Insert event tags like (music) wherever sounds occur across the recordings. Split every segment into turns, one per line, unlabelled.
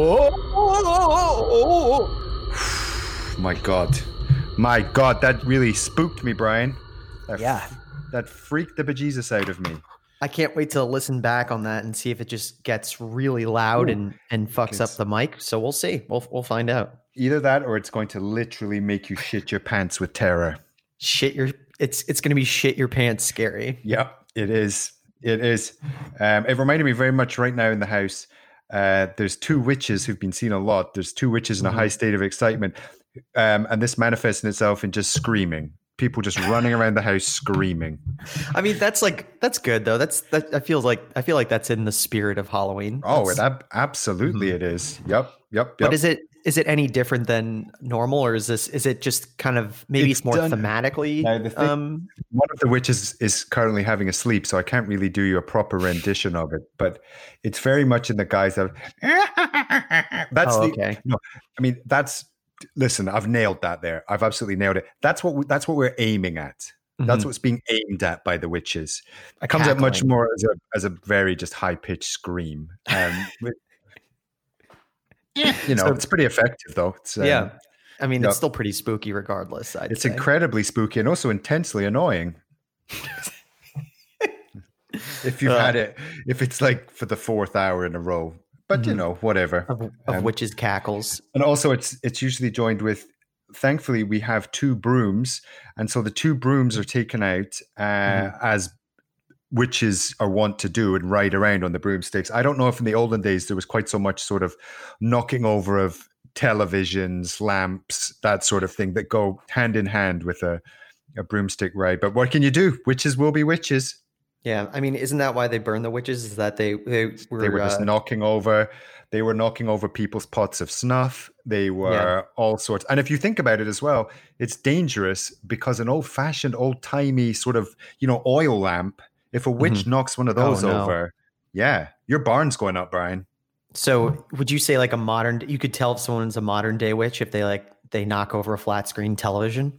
Oh, oh, oh, (sighs)
My God. My God, that really spooked me, Brian. That
Yeah.
that freaked the bejesus out of me.
I can't wait to listen back on that and see if it just gets really loud
Ooh.
and and fucks up the mic. So we'll see. We'll we'll find out.
Either that or it's going to literally make you shit your pants with terror.
Shit your it's it's gonna be shit your pants scary.
Yep, it is. It is. Um, it reminded me very much right now in the house. Uh, there's two witches who've been seen a lot. There's two witches in a
Mhm.
high state of excitement. Um, and this manifests in itself in just screaming. People just running around the house screaming.
I mean that's like that's good though. That's that I feel like I feel like that's in the spirit of Halloween.
Oh, it ab- absolutely it is. Yep, yep, yep.
But is it is it any different than normal, or is this is it just kind of maybe it's,
It's
more
done-
thematically?
Now, the thing-
um,
One of the witches is currently having a sleep, so I can't really do you a proper rendition of it. But it's very much in the guise of (laughs) that's
oh,
the
okay.
no. I mean, that's listen. I've nailed that there. I've absolutely nailed it. That's what we, that's what we're aiming at. That's
Mhm.
what's being aimed at by the witches. It comes out much more as a as a very just high pitched scream. Um, (laughs) with- you know,
So-
it's pretty effective though. It's, um,
yeah. I mean,
yep.
it's still pretty spooky, regardless. I'd
it's
say.
incredibly spooky and also intensely annoying. if you've
Uh,
had it, if it's like for the fourth hour in a row, but you
Mhm.
know, whatever.
of, of
um,
witches' cackles.
And also, it's it's usually joined with. Thankfully, we have two brooms, and so the two brooms are taken out uh,
Mhm.
as witches are wont to do and ride around on the broomsticks. I don't know if in the olden days there was quite so much sort of knocking over of televisions, lamps, that sort of thing that go hand in hand with a, a broomstick ride. But what can you do? Witches will be witches.
Yeah, I mean, isn't that why they burn the witches? Is that they they were,
they were just
uh,
knocking over they were knocking over people's pots of snuff they were all sorts and if you think about it as well it's dangerous because an old-fashioned old-timey sort of you know oil lamp if a witch knocks one of
Oh,
those
no.
over yeah your barn's going up brian
So, would you say like a modern? You could tell if someone's a modern day witch if they like they knock over a flat screen television.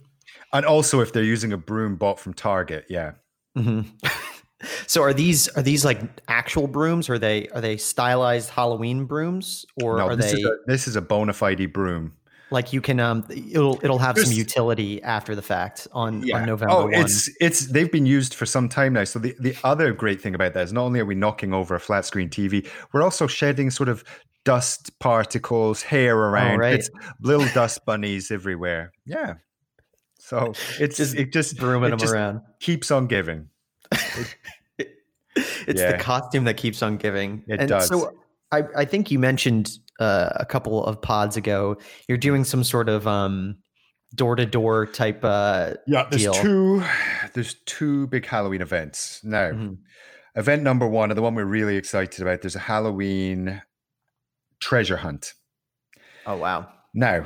and also if they're using a broom bought from target yeah
hmm (laughs) so, are these are these like actual brooms? Or are they are they stylized Halloween brooms, or
no
are
this
they
is a this is a bona fide broom
like you can um it'll it'll have some utility after the fact on on November
oh,
one.
it's it's they've been used for some time now. So the, the other great thing about that is not only are we knocking over a flat screen TV, we're also shedding sort of dust particles, hair around,
Oh, right.
it's little dust bunnies everywhere. Yeah. So it's
Just
it just
brooming
it
them
just
around.
keeps on giving. (laughs)
it's
Yeah.
the costume that keeps on giving.
It
and
does.
So I, I think you mentioned uh, a couple of pods ago, you're doing some sort of um, door-to-door type. Uh,
Yeah, there's
deal.
two (sighs) there's two big Halloween events. Now,
Mhm.
event number one, and the one we're really excited about, there's a Halloween treasure hunt.
Oh wow!
Now,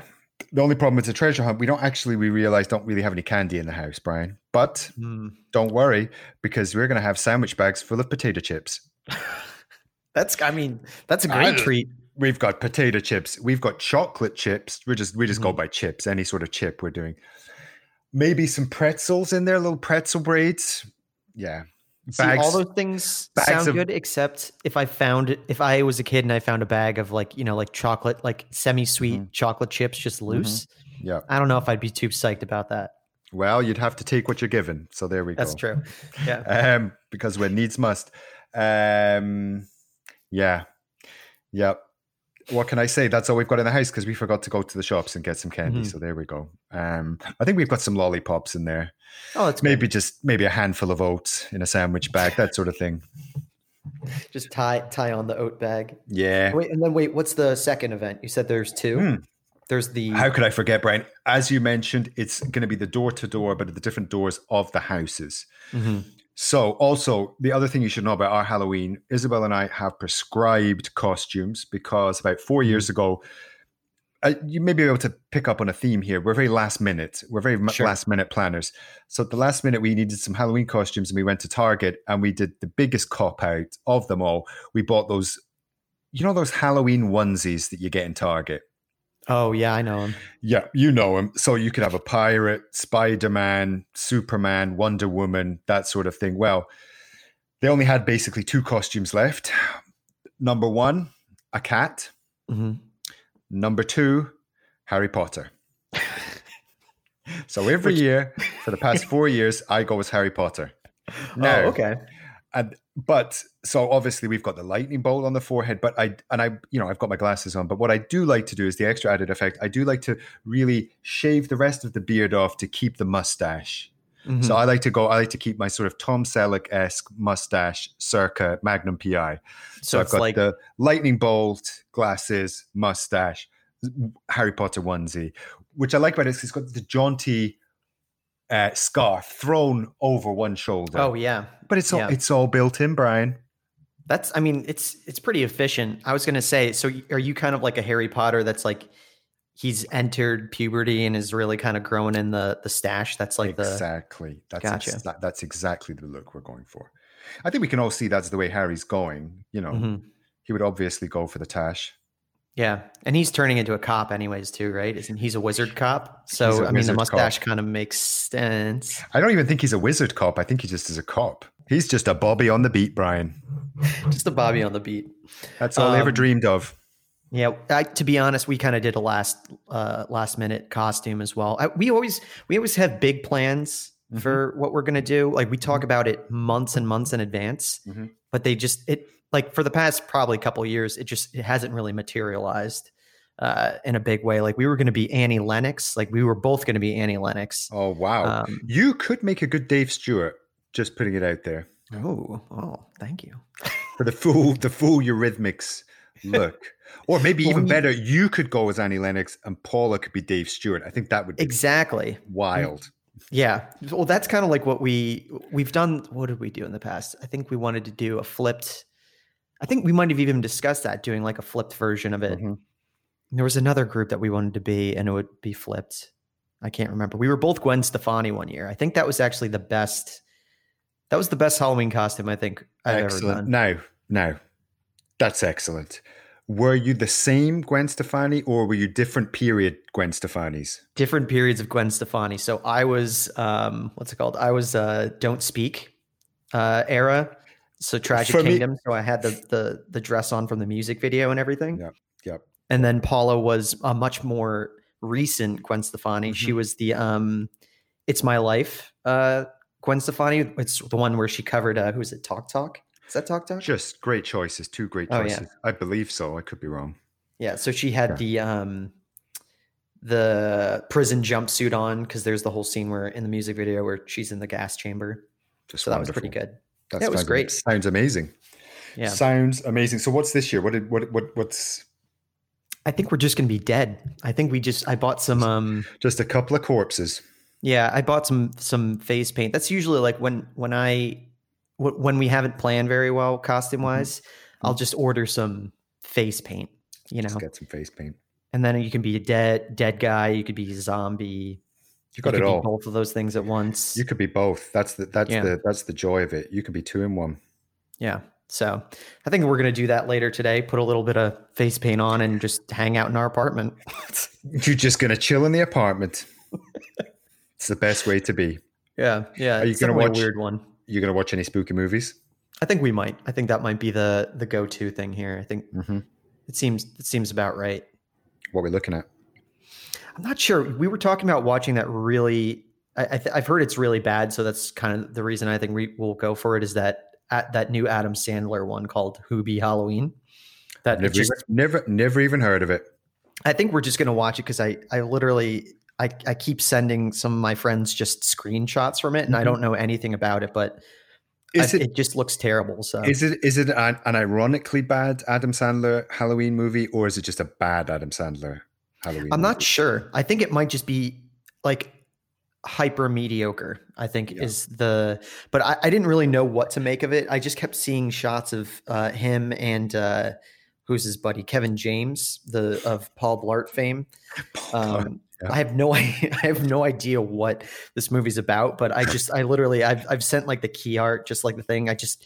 the only problem with the treasure hunt, we don't actually, we realize, don't really have any candy in the house, Brian. But
Hmm.
don't worry, because we're going to have sandwich bags full of potato chips. (laughs)
That's I mean that's a great
don't-
treat.
We've got potato chips. We've got chocolate chips. We just we just go
Mhm.
by chips. Any sort of chip we're doing. Maybe some pretzels in there, little pretzel braids. Yeah,
See, all those things sound
of-
good, except if I found if I was a kid and I found a bag of like you know like chocolate like semi-sweet
Mhm.
chocolate chips just loose.
Yeah.
I don't know if I'd be too psyched about that.
Well, you'd have to take what you're given. So there we
That's
go.
That's true. Yeah. (laughs)
um, because when needs must. Um, yeah, yeah. What can I say? That's all we've got in the house because we forgot to go to the shops and get some candy.
Mhm.
So there we go. Um, I think we've got some lollipops in there.
Oh, good.
Maybe just maybe a handful of oats in a sandwich bag, that sort of thing.
just tie tie on the oat bag.
Yeah.
Wait, and then wait, what's the second event? You said there's two.
Hmm.
There's the
How could I forget, Brian? As you mentioned, it's going to be the door to door, but at the different doors of the houses.
Mhm.
So, also, the other thing you should know about our Halloween, Isabel and I have prescribed costumes because about four years ago, uh, you may be able to pick up on a theme here. We're very last minute. We're very
Sure.
last minute planners. So, at the last minute, we needed some Halloween costumes and we went to Target and we did the biggest cop out of them all. We bought those, you know, those Halloween onesies that you get in Target.
Oh yeah, I know him.
Yeah, you know him. So you could have a pirate, Spider Man, Superman, Wonder Woman, that sort of thing. Well, they only had basically two costumes left. Number one, a cat.
Mhm.
Number two, Harry Potter. so every
Which-
year for the past four years, I go as Harry Potter. (laughs) Now,
oh, okay.
and but so obviously we've got the lightning bolt on the forehead, but I and I you know I've got my glasses on, but what I do like to do is the extra added effect. I do like to really shave the rest of the beard off to keep the mustache.
Mhm.
So I like to go. I like to keep my sort of Tom Selleck esque mustache, circa Magnum PI. So, I've got
like
the lightning bolt, glasses, mustache, Harry Potter onesie. Which I like about it is it's got the jaunty uh, scarf thrown over one shoulder.
oh yeah.
but it's all
yeah.
it's all built in, Brian.
That's I mean it's it's pretty efficient. I was going to say so are you kind of like a Harry Potter that's like he's entered puberty and is really kind of growing in the the stash that's like the
exactly. That's
Gotcha.
exa- that's exactly the look we're going for. I think we can all see that's the way Harry's going. You know,
Mhm.
he would obviously go for the tash.
Yeah, and he's turning into a cop anyways too, right? Isn't he's a wizard cop? So I mean, the
wizard cop.
mustache kind of makes sense.
I don't even think he's a wizard cop. I think he just is a cop. He's just a Bobby on the beat, Brian. (laughs)
Just a Bobby on the beat.
That's all I ever
Um,
dreamed of.
Yeah, I, to be honest, we kind of did a last uh, last minute costume as well. I, we always we always have big plans
Mhm.
for what we're gonna do. Like we talk about it months and months in advance,
Mhm.
but they just it like for the past probably couple years, it just it hasn't really materialized uh, in a big way. Like we were gonna be Annie Lennox, like we were both gonna be Annie Lennox.
Oh wow,
Um,
you could make a good Dave Stewart. Just putting it out there
oh, oh, thank you.
for the full the full Eurythmics look, or maybe even
you-
better, you could go as Annie Lennox and Paula could be Dave Stewart. I think that would be
Exactly.
wild.
Yeah. Well, that's kind of like what we we've done. What did we do in the past? I think we wanted to do a flipped. I think we might have even discussed that doing like a flipped version of it.
Mhm.
There was another group that we wanted to be, and it would be flipped. I can't remember. We were both Gwen Stefani one year. I think that was actually the best. That was the best Halloween costume I think I've ever
Excellent.
done.
Now, now, that's excellent. Were you the same Gwen Stefani, or were you different period Gwen Stefanis?
Different periods of Gwen Stefani. So I was, um, what's it called? I was uh, Don't Speak uh, era. So Tragic
For me-
Kingdom. So I had the the the dress on from the music video and everything.
Yep, yep.
And then Paula was a much more recent Gwen Stefani. She
Mhm.
was the um, It's My Life uh, Gwen Stefani. It's the one where she covered uh, who's it? Talk Talk. Is that Talk Talk?
Just great choices. Two great choices.
Oh, yeah.
I believe so. I could be wrong.
Yeah, so she had
Yeah.
the um the prison jumpsuit on because there's the whole scene where in the music video where she's in the gas chamber.
Just
So that was pretty good.
That
Yeah, was great.
Sounds amazing.
Yeah.
Sounds amazing. So what's this year? What did what what what's
I think we're just gonna be dead. I think we just I bought some um
just a couple of corpses?
Yeah, I bought some some face paint. That's usually like when when I wh- when we haven't planned very well mm-hmm. costume wise, I'll just mm-hmm. order some face paint, you know.
Just get some face paint.
And then you can be a dead dead guy, you could be a zombie.
You got
you
it
could
all.
be both of those things at once.
You could be both. That's the that's
Yeah.
the that's the joy of it. You could be two in one.
Yeah. So I think we're going to do that later today. Put a little bit of face paint on and just hang out in our apartment. (laughs)
You're just gonna chill in the apartment. It's the best way to be.
yeah. Yeah.
Are you
it's
gonna watch-
a weird one?
You're gonna watch any spooky movies?
I think we might. I think that might be the the go to thing here. I think
Mm-hmm.
it seems it seems about right.
What we're looking at?
I'm not sure. We were talking about watching that really. I, I th- I've heard it's really bad, so that's kind of the reason I think we will go for it. Is that at that new Adam Sandler one called Hubie Halloween? That
Never,
just
never, never even heard of it.
I think we're just gonna watch it because I I literally I I keep sending some of my friends just screenshots from it, and I
Mhm.
don't know anything about it, but
Is
I-
it
it just looks terrible. So
is it is it an, an ironically bad Adam Sandler Halloween movie, or is it just a bad Adam Sandler Halloween?
I'm not sure. I think it might just be like hyper mediocre. I think
Yeah.
is the, but I, I didn't really know what to make of it. I just kept seeing shots of uh, him and uh, who's his buddy Kevin James, the of Paul Blart fame. (laughs) Um. I have no (laughs) idea. I have no idea what this movie's about, but I just, I literally, I've, I've sent like the key art, just like the thing. I just,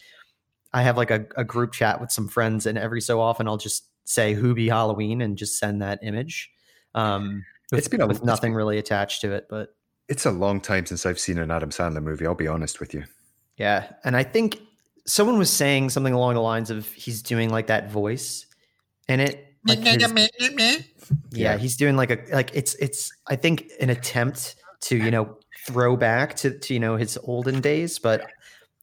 I have like a, a group chat with some friends, and every so often I'll just say "Hubie Halloween" and just send that image. Um, with,
It's been a-
with nothing
been-
really attached to it, but
it's a long time since I've seen an Adam Sandler movie. I'll be honest with you.
yeah. And I think someone was saying something along the lines of he's doing like that voice in it, like his- yeah, he's doing like a like it's it's I think an attempt to you know throw back to to you know his olden days, but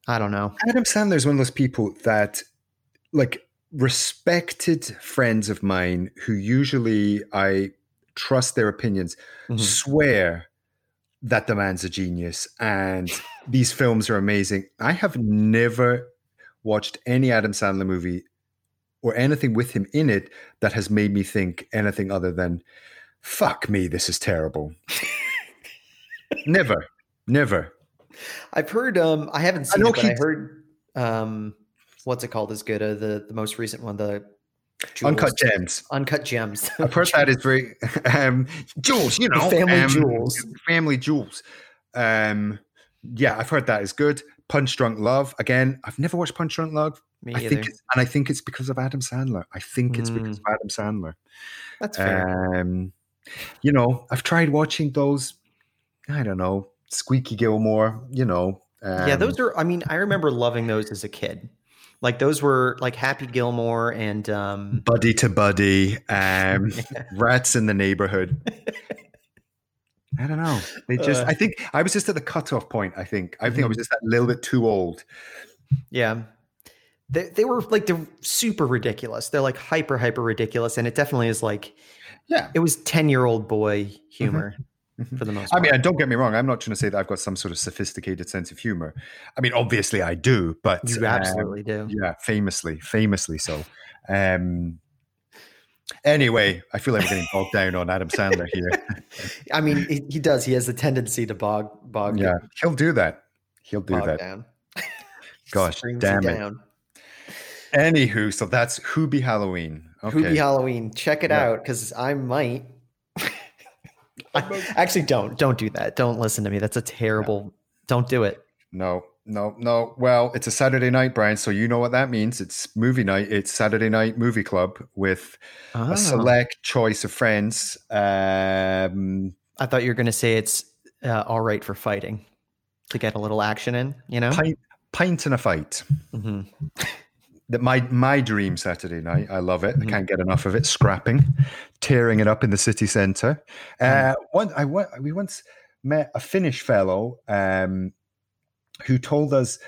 I don't know.
Adam Sandler is one of those people that, like, respected friends of mine who usually I trust their opinions
Mhm.
swear that the man's a genius and these films are amazing. I have never watched any Adam Sandler movie or anything with him in it that has made me think anything other than fuck me this is terrible. (laughs) never. Never.
I've heard um I haven't seen
know
it, but I heard um what's it called is good uh, the the most recent one the
Uncut Gems.
Uncut Gems. (laughs)
I've heard that is very (laughs) um jewels, you know.
Family
um,
jewels.
Family jewels. Um yeah, I've heard that is good. Punch Drunk Love. Again, I've never watched Punch Drunk Love.
Me
I
either.
think it's, and I think it's because of Adam Sandler. I think it's because of
Mm.
Adam Sandler.
That's fair.
Um you know, I've tried watching those I don't know, Squeaky Gilmore, you know. Um,
yeah, those are I mean, I remember loving those as a kid. Like those were like Happy Gilmore and um
Buddy to Buddy, (laughs) um, Rats in the Neighborhood. I don't know. They just,
Uh.
I think I was just at the cutoff point. I think, I think I was just a little bit too old.
yeah. They, they were like they're super ridiculous. They're like hyper hyper ridiculous and it definitely is like
Yeah.
it was 10-year-old boy humor
Mhm.
for the most part.
I mean, and don't get me wrong. I'm not trying to say that I've got some sort of sophisticated sense of humor. I mean, obviously I do, but
you
um,
absolutely do.
yeah, famously, famously so. Um, anyway, I feel like we're getting bogged down on Adam Sandler here. (laughs)
I mean, he, he does. He has the tendency to bog bog
yeah, he'll do that. He'll do
bog
that.
down. (laughs)
Gosh, damn it.
down.
Anywho, so that's Hubie Halloween. Okay.
Hoopy Halloween. Check it
Yeah.
out because I might. I, (laughs) actually, don't don't do that. Don't listen to me. That's a terrible. Don't do it.
No, no, no. Well, it's a Saturday night, Brian. So you know what that means. It's movie night. It's Saturday night movie club with
Oh.
a select choice of friends. Um,
I thought you were going to say it's uh, all right for fighting to get a little action in. You know.
pint, pint and a fight.
hmm (laughs)
That my my dream Saturday night. I love it. I
Mhm.
can't get enough of it. Scrapping, tearing it up in the city centre. Uh, one, I went. We once met a Finnish fellow um, who told us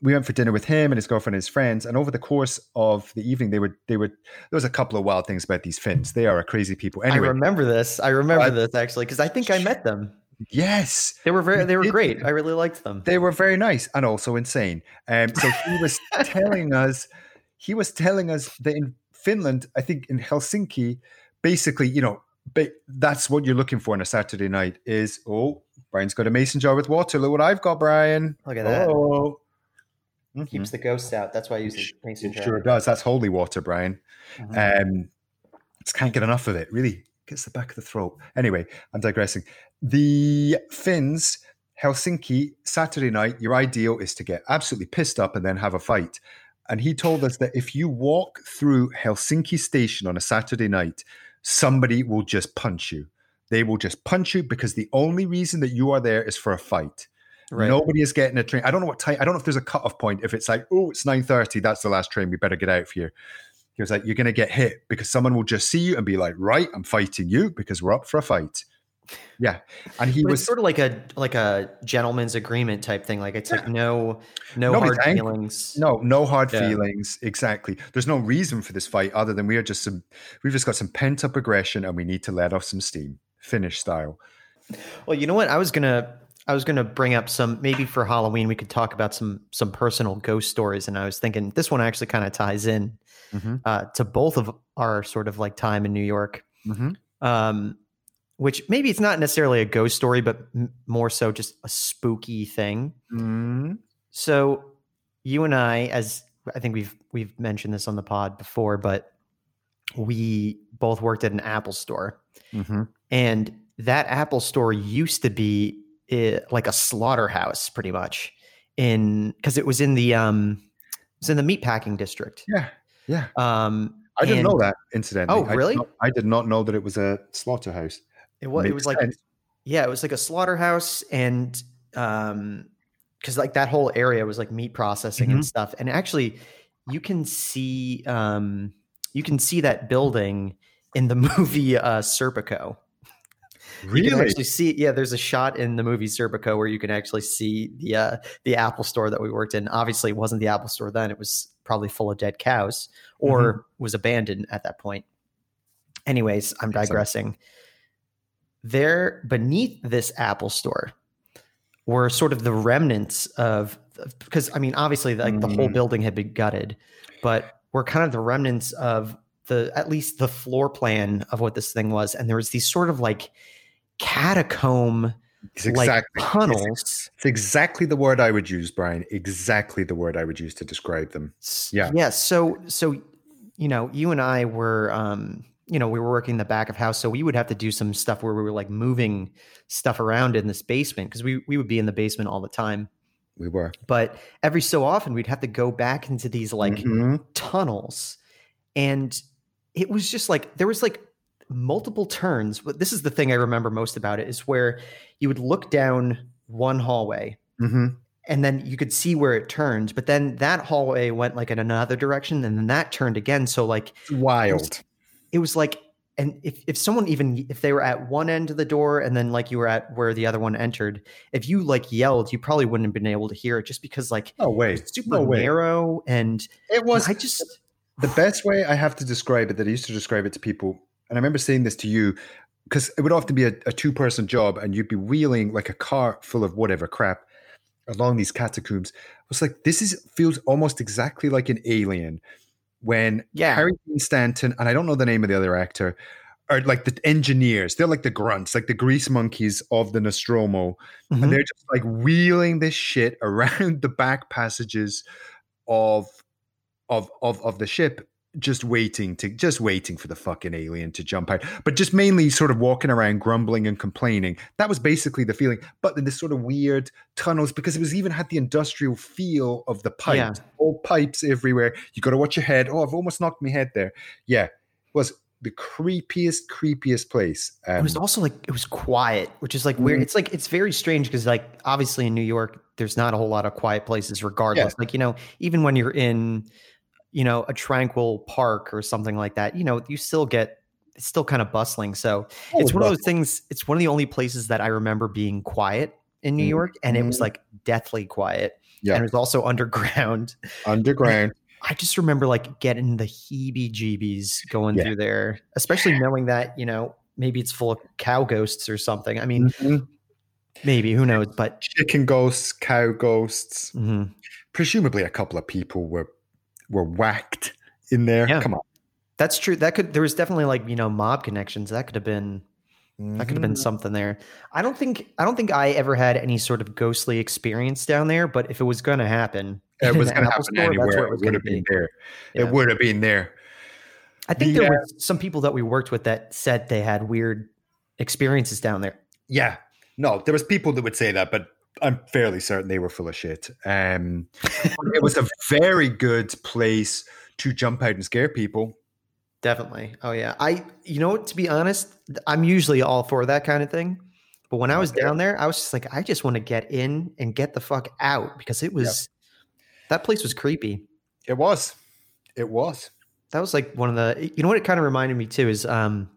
we went for dinner with him and his girlfriend and his friends. And over the course of the evening, they were they were there was a couple of wild things about these Finns. They are a crazy people. Anyway,
I remember this. I remember
I-
this actually because I think I met them.
Yes,
They were very. They were great. I really liked them.
they were very nice and also insane. Um, so he was telling us, he was telling us that in Finland, I think in Helsinki, basically, you know, ba- that's what you're looking for on a Saturday night is, oh, Brian's got a mason jar with water. Look what I've got, Brian.
Look at that.
Oh. Mhm.
Keeps the ghosts out. That's why I use the mason
It
jar.
sure does. That's holy water, Brian.
Mhm.
Um, just can't get enough of it. Really gets the back of the throat. Anyway, I'm digressing. The Finns, Helsinki, Saturday night. Your ideal is to get absolutely pissed up and then have a fight. And he told us that if you walk through Helsinki station on a Saturday night, somebody will just punch you. They will just punch you because the only reason that you are there is for a fight.
Right.
Nobody is getting a train. I don't know what time. I don't know if there's a cutoff point. If it's like, oh, it's nine thirty, that's the last train. We better get out of here. He was like, you're going to get hit because someone will just see you and be like, right, I'm fighting you because we're up for a fight. Yeah, and he
But
was
sort of like a like a gentleman's agreement type thing. Like it's like no no
Nobody's
hard
angry.
feelings.
no, no hard
Yeah.
feelings. Exactly. There's no reason for this fight other than we are just some. We've just got some pent up aggression and we need to let off some steam. Finnish style.
Well, you know what? I was gonna I was gonna bring up some maybe for Halloween we could talk about some some personal ghost stories, and I was thinking this one actually kind of ties in
Mhm.
uh, to both of our sort of like time in New York.
Mhm.
Um, which maybe it's not necessarily a ghost story, but m- more so just a spooky thing.
Mm.
So you and I, as I think we've we've mentioned this on the pod before, but we both worked at an Apple store,
Mhm.
and that Apple store used to be uh, like a slaughterhouse, pretty much, in because it was in the um, it was in the meatpacking district.
Yeah, yeah.
Um,
I didn't
and
know that. Incidentally,
Oh,
I did
really?
not- I did not know that it was a slaughterhouse.
It was, it was like
sense.
yeah, it was like a slaughterhouse, and um, because like that whole area was like meat processing
Mm-hmm.
and stuff, and actually, you can see um, you can see that building in the (laughs) movie uh, Serpico. You can actually see, yeah. There's a shot in the movie Serpico where you can actually see the uh, the Apple store that we worked in. Obviously, it wasn't the Apple store then; it was probably full of dead cows or was abandoned at that point. Anyways, I'm digressing. There, beneath this Apple store, were sort of the remnants of because I mean, obviously, like the whole
Mm.
building had been gutted, but were kind of the remnants of the at least the floor plan of what this thing was, and there was these sort of like catacomb
It's
like
exactly it's,
tunnels.
it's exactly the word I would use, Brian. Exactly the word I would use to describe them. Yeah.
Yeah. So so you know, you and I were um, you know, we were working in the back of house. So we would have to do some stuff where we were like moving stuff around in this basement because we we would be in the basement all the time.
We were.
But every so often we'd have to go back into these like
Mhm.
tunnels. And it was just like there was like multiple turns. But this is the thing I remember most about it is where you would look down one hallway
Mhm.
and then you could see where it turned but then that hallway went like in another direction and then that turned again so like
wild.
it was like and if, if someone even if they were at one end of the door and then like you were at where the other one entered if you like yelled you probably wouldn't have been able to hear it just because like
No
wait super
No
narrow and
It was
i just
the best way I have to describe it that I used to describe it to people, and I remember saying this to you because it would often be a, a two person job, and you'd be wheeling like a cart full of whatever crap along these catacombs. I was like, this is feels almost exactly like an alien when
Yeah.
Harry Dean Stanton and I don't know the name of the other actor are like the engineers. They're like the grunts, like the grease monkeys of the Nostromo
Mhm.
and they're just like wheeling this shit (laughs) around the back passages of of of of the ship just waiting to just waiting for the fucking alien to jump out. But just mainly sort of walking around grumbling and complaining. That was basically the feeling. But in this sort of weird tunnels because it was even had the industrial feel of the
Yeah.
pipes all pipes everywhere. You got to watch your head. Oh i've almost knocked my head there. Yeah. It was the creepiest creepiest place. Um,
it was also like it was quiet which is like weird.
Mhm.
it's like it's very strange because like obviously in new york there's not a whole lot of quiet places regardless. Like you know even when you're in you know a tranquil park or something like that you know you still get it's still kind of bustling so
oh,
it's one of those things it's one of the only places that i remember being quiet in new
Mhm.
york and it was
Mhm.
like deathly quiet
Yeah.
and it was also (laughs) underground
underground
i just remember like getting the heebie jeebies going
Yeah.
through there especially knowing that you know maybe it's full of cow ghosts or something i mean
Mhm.
maybe who knows but
chicken ghosts, cow ghosts.
mhm.
Presumably, a couple of people were were whacked in there.
Yeah.
Come on,
that's true that could there was definitely like you know mob connections that could have been that could have been
Mhm.
something there i don't think i don't think i ever had any sort of ghostly experience down there but if it was going to happen
It was going to
Apple
happen
store,
anywhere.
where
It would have been
be.
there.
Yeah.
It would have been there.
i think
the,
there
uh,
were some people that we worked with that said they had weird experiences down there
Yeah. No, there was people that would say that, but I'm fairly certain they were full of shit. Um, (laughs) it was a very good place to jump out and scare people.
Definitely. Oh yeah. I you know to be honest, I'm usually all for that kind of thing. But when I was down there, I was just like, I just want to get in and get the fuck out because it was that place was creepy.
It was. It was.
That was like one of the you know what it kind of reminded me too is um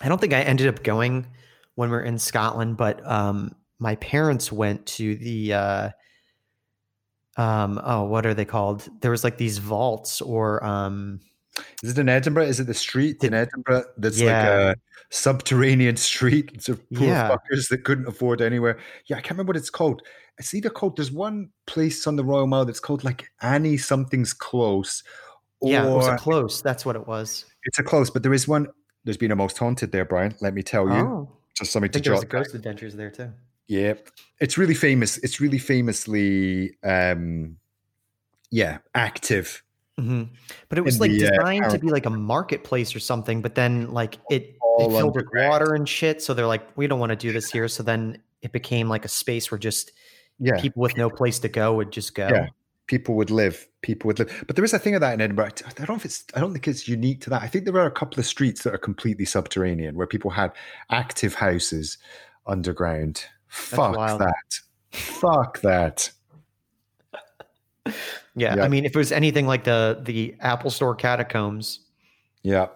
I don't think I ended up going when we are in Scotland, but um my parents went to the uh um oh what are they called? There was like these vaults or um
Is it in Edinburgh? Is it the street in Edinburgh that's
Yeah.
like a subterranean street? (laughs) It's of poor
Yeah.
fuckers that couldn't afford anywhere. Yeah, I can't remember what it's called. It's either called. There's one place on the Royal Mile that's called like Annie something's close. Or
yeah, it was a close. That's what it was.
it's a close, but there is one. There's been a most haunted there, Brian. Let me tell you.
Oh.
Just something to
think there was
jot.
a ghost adventures there too.
Yeah, it's really famous. It's really famously, um, yeah, active.
hmm But it was like
the, uh,
designed to be like a marketplace or something. But then like it,
All
it filled with water and shit. So they're like, we don't want to do this here. So then it became like a space where just
Yeah,
people with no place to go would just go.
Yeah. people would live. People would live. But there is a thing of that in Edinburgh. I don't know if it's. I don't think it's unique to that. I think there are a couple of streets that are completely subterranean where people had active houses underground. Fuck
wild.
that. Fuck that.
Yeah,
Yeah.
I mean, if it was anything like the the Apple Store catacombs,
Yeah.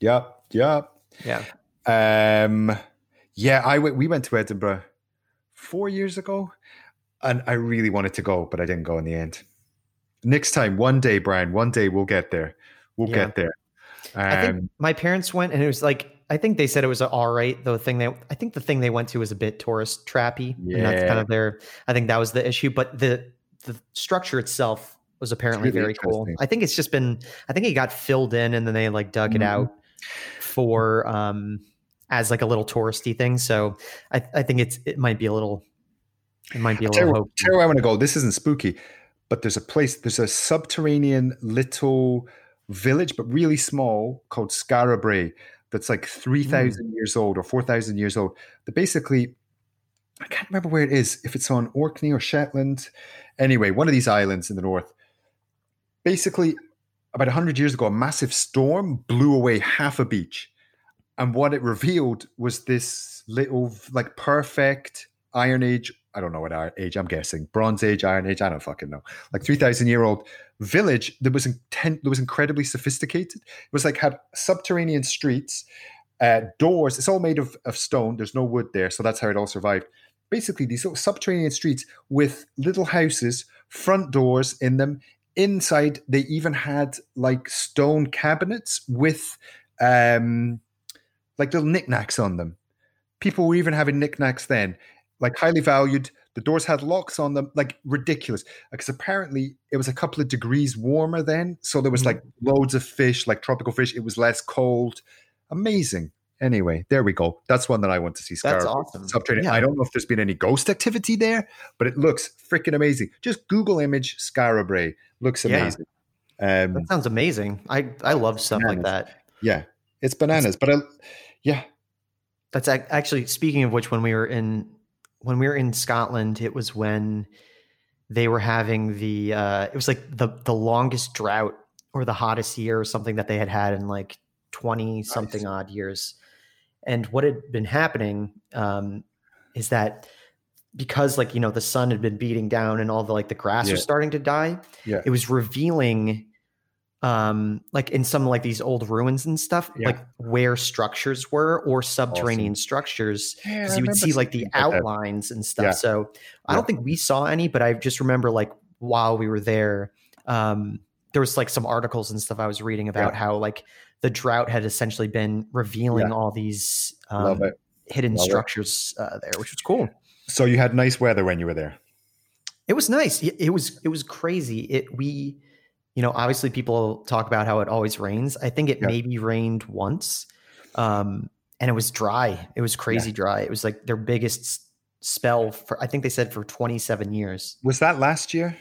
Yep. Yep.
Yeah.
Um, yeah, I we went to Edinburgh four years ago and I really wanted to go, but I didn't go in the end. Next time, one day, Brian, one day we'll get there. We'll
Yeah.
get there.
I think
Um,
my parents went and it was like I think they said it was all right. The thing they I think the thing they went to was a bit tourist trappy. And that's kind of their I think that was the issue. But the the structure itself was apparently
really
very cool. I think it's just been I think it got filled in and then they like dug it
Mhm.
out for um as like a little touristy thing. So I, I think it's it might be a little it might be a little hope.
tell where I want to go. This isn't spooky, but there's a place, there's a subterranean little village, but really small called Skara Brae that's like mm. 3,000 years old or 4,000 years old. That basically, I can't remember where it is, if it's on Orkney or Shetland. Anyway, one of these islands in the north. Basically, about 100 years ago, a massive storm blew away half a beach. And what it revealed was this little, like, perfect Iron Age. I don't know what age I'm guessing. Bronze Age, Iron Age. I don't fucking know. Like 3,000 year old village that was inten- that was incredibly sophisticated. It was like had subterranean streets, uh, doors. It's all made of, of stone. There's no wood there, so that's how it all survived. Basically, these little subterranean streets with little houses, front doors in them. Inside, they even had like stone cabinets with um, like little knickknacks on them. People were even having knickknacks then, like highly valued. The doors had locks on them, like ridiculous. Because apparently it was a couple of degrees warmer then, so there was
Mhm.
like loads of fish, like tropical fish. It was less cold. Amazing. Anyway, there we go. That's one that I want to see.
That's awesome.
Subterranean.
Yeah.
I don't know if there's been any ghost activity there, but it looks freaking amazing. Just Google image Skara Brae. Looks
Yeah.
amazing. Um,
That sounds amazing. I I love stuff like that.
yeah, it's bananas. But I, yeah,
That's actually speaking of which, when we were in when we were in Scotland, it was when they were having the uh, it was like the the longest drought or the hottest year or something that they had had in like twenty something
Nice.
odd years. And what had been happening um, is that because like you know the sun had been beating down and all the like the grass
Yeah.
was starting to die,
Yeah.
it was revealing um like in some like these old ruins and stuff
Yeah.
like where structures were or subterranean structures.
Yeah,
you would see like the outlines and stuff.
Yeah.
so i don't think we saw any but i just remember like while we were there um there was like some articles and stuff i was reading about how like the drought had essentially been revealing all these um, hidden
Love
structures uh, there which was cool.
So you had nice weather when you were there.
it was nice. It, it was it was crazy. It we you know obviously people talk about how it always rains i think it
Yeah.
maybe rained once um and it was dry it was crazy dry it was like their biggest spell for i think they said for 27 years
Was that last year?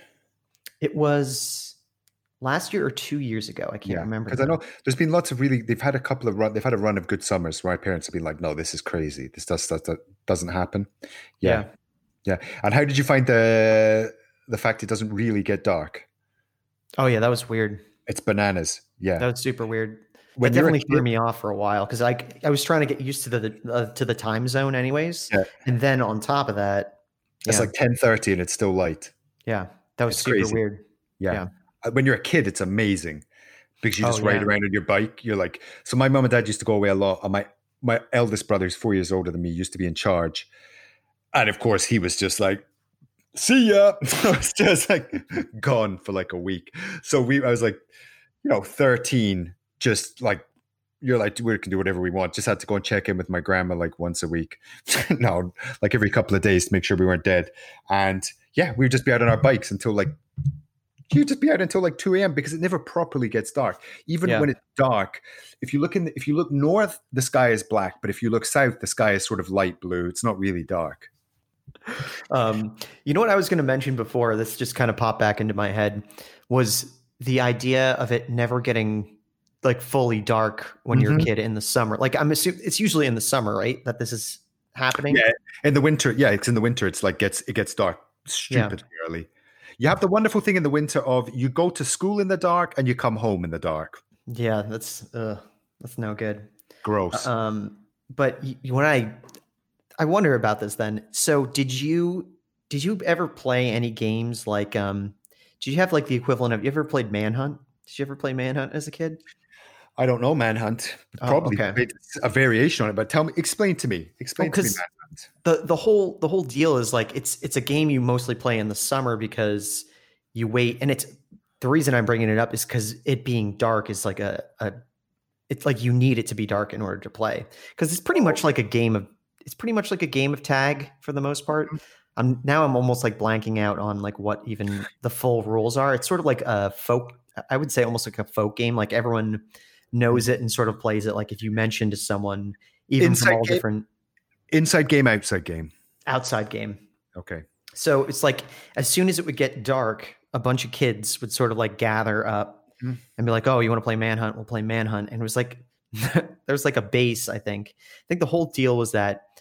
it was last year or two years ago i can't remember
Because I know there's been lots of really. They've had a couple of run. They've had a run of good summers where my parents have been like, "No, this is crazy. This does that, that doesn't happen." Yeah, yeah. And how did you find the the fact it doesn't really get dark?
Oh yeah that was weird
It's bananas. Yeah.
that was super weird
when
that definitely threw me off for a while because I I was trying to get used to the uh, to the time zone anyways,
Yeah.
and then on top of that,
it's
yeah,
like ten thirty and it's still light.
yeah, that was
it's
super
crazy.
weird.
Yeah.
Yeah.
Uh, When you're a kid, it's amazing because you
Oh,
just ride
yeah.
around on your bike. You're like, so my mom and dad used to go away a lot. And my my eldest brother, who's four years older than me, used to be in charge. And of course, he was just like, see ya. (laughs) I was just like gone for like a week. So we, I was like, you know, 13, just like, you're like, we can do whatever we want. Just had to go and check in with my grandma like once a week. (laughs) no, like every couple of days to make sure we weren't dead. And yeah, we would just be out on our bikes until like, you'd just be out until like 2 a.m. because it never properly gets dark. Even
Yeah.
when it's dark, if you look in, if you look north, the sky is black. But if you look south, the sky is sort of light blue. It's not really dark.
Um, you know what I was going to mention before? This just kind of popped back into my head was the idea of it never getting like fully dark when you're a kid in the summer. Like I'm assuming it's usually in the summer, right? That this is happening.
Yeah. In the winter, yeah, it's in the winter. It's like gets it gets dark stupidly early. You have the wonderful thing in the winter of you go to school in the dark and you come home in the dark.
Yeah, that's uh, that's no good.
Gross.
Um, but y- when I I wonder about this then. So did you did you ever play any games like um did you have like the equivalent of you ever played Manhunt? Did you ever play Manhunt as a kid?
I don't know Manhunt.
Oh,
Probably
okay.
it's a variation on it, but tell me, explain to me, explain to me Manhunt.
the the whole the whole deal is like it's it's a game you mostly play in the summer because you wait and it's the reason I'm bringing it up is because it being dark is like a a it's like you need it to be dark in order to play because it's pretty much like a game of it's pretty much like a game of tag for the most part. I'm now I'm almost like blanking out on like what even the full rules are. It's sort of like a folk I would say almost like a folk game like everyone knows it and sort of plays it like if you mention to someone even
Inside
from all
game?
different
Inside game, outside game.
outside game.
Okay.
So it's like as soon as it would get dark, a bunch of kids would sort of like gather up
Mhm.
and be like, "Oh, you want to play Manhunt? We'll play Manhunt." And it was like (laughs) there was like a base. I think. I think the whole deal was that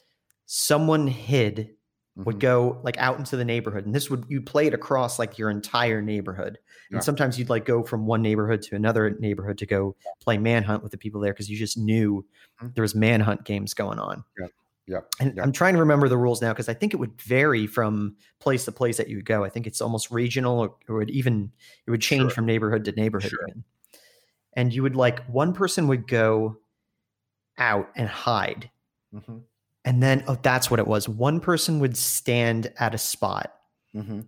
someone hid would
Mhm.
go like out into the neighborhood, and this would you play it across like your entire neighborhood.
Yeah.
And sometimes you'd like go from one neighborhood to another neighborhood to go play Manhunt with the people there because you just knew
Mhm.
there was Manhunt games going on.
Yeah.
yeah And
Yeah.
I'm trying to remember the rules now because I think it would vary from place to place that you would go. I think it's almost regional or, or it even it would change
Sure.
from neighborhood to neighborhood
Sure.
And you would like one person would go out and hide.
Mhm.
And then oh that's what it was. One person would stand at a spot
Mhm.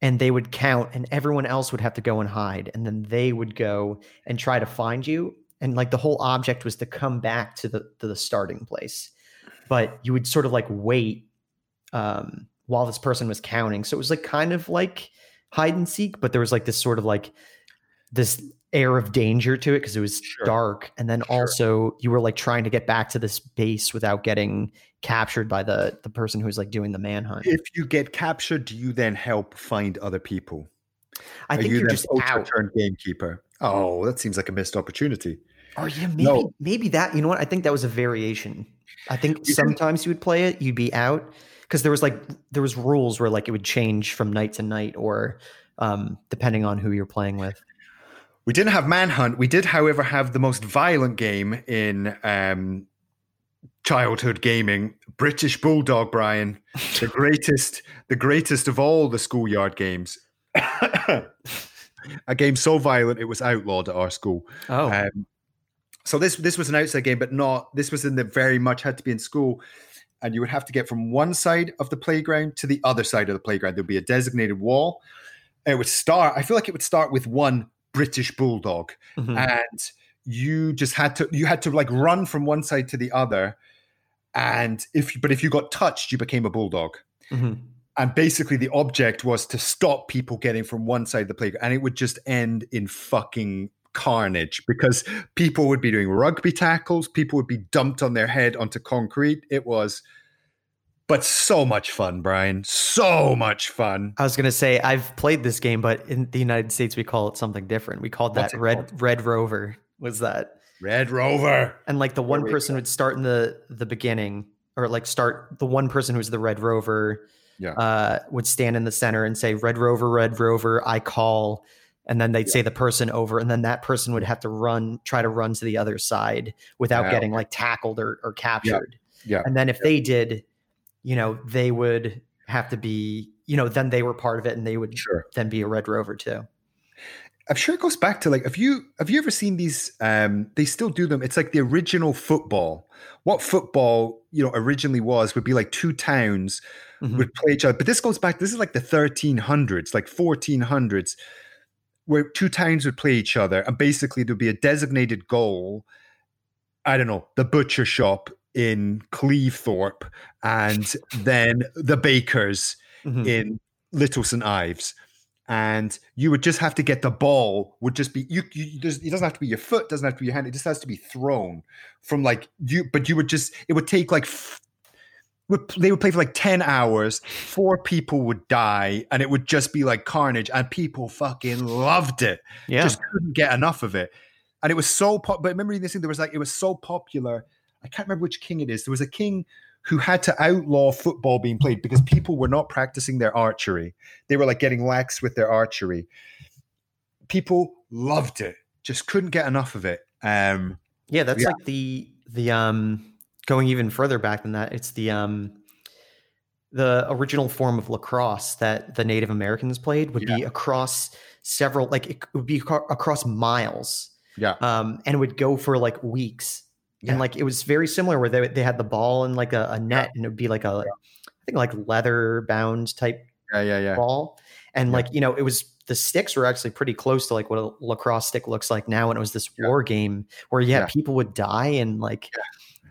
and they would count and everyone else would have to go and hide and then they would go and try to find you and like the whole object was to come back to the to the starting place but you would sort of like wait um while this person was counting so it was like kind of like hide and seek but there was like this sort of like this air of danger to it because it was
Sure.
dark and then
Sure.
also you were like trying to get back to this base without getting captured by the the person who was like doing the manhunt
If you get captured, do you then help find other people?
i
Are
think
you
you're just out
turned gamekeeper? Oh, that seems like a missed opportunity.
Oh yeah, maybe
No.
maybe that. You know what? I think that was a variation. I think
You can-
sometimes you would play it, you'd be out because there was like there was rules where like it would change from night to night or um, depending on who you're playing with.
We didn't have Manhunt. We did, however, have the most violent game in um, childhood gaming, British Bulldog, Brian. The (laughs) greatest, the greatest of all the schoolyard games. (laughs) a game so violent it was outlawed at our school.
Oh,
Um, so this this was an outside game, but not. This was in the very much had to be in school, and you would have to get from one side of the playground to the other side of the playground. There'd be a designated wall. It would start. I feel like it would start with one British bulldog,
mhm.
and you just had to you had to like run from one side to the other. And if but if you got touched, you became a bulldog.
Mhm.
And basically, the object was to stop people getting from one side of the playground, and it would just end in fucking carnage because people would be doing rugby tackles, people would be dumped on their head onto concrete. It was, but so much fun, Brian. So much fun.
I was gonna say I've played this game, but in the United States we call it something different. We called that Red
called?
Red Rover. Was that?
Red Rover.
And like the one
we
person would start in the the beginning, or like start the one person who's the Red Rover,
Yeah.
uh, would stand in the center and say Red Rover, Red Rover, I call, and then they'd say the person over, and then that person would have to run, try to run to the other side without
Yeah.
getting like tackled or, or captured.
Yeah.
And then if they did, you know, they would have to be, you know, then they were part of it, and they would
Sure.
then be a Red Rover too.
I'm sure it goes back to like have you have you ever seen these um they still do them it's like the original football what football you know originally was would be like two towns
Mhm.
would play each other but this goes back this is like the 1300s like 1400s where two towns would play each other and basically there'd be a designated goal I don't know the butcher shop in Cleethorpe and then the bakers
Mhm.
in Little St Ives, and you would just have to get the ball. Would just be you. you it doesn't have to be your foot. Doesn't have to be your hand. It just has to be thrown from like you. But you would just. It would take like. f- They would play for like 10 hours. Four people would die, and it would just be like carnage. And people fucking loved it
yeah.
just couldn't get enough of it. And it was so pop. But remember this thing. There was like it was so popular. I can't remember which king it is. There was a king who had to outlaw football being played because people were not practicing their archery. They were like getting lax with their archery. People loved it. Just couldn't get enough of it. Um,
Yeah, that's
Yeah.
like the the um going even further back than that. It's the um the original form of lacrosse that the Native Americans played would be across several like it would be across miles.
Yeah.
um, and it would go for like weeks.
Yeah.
And like it was very similar where they, they had the ball in like a, a net and it would be like a, I think like leather bound type
Yeah, yeah, yeah.
ball. And
Yeah.
like, you know, it was the sticks were actually pretty close to like what a lacrosse stick looks like now. And it was this
Yeah.
war game where, yeah,
Yeah.
people would die and like,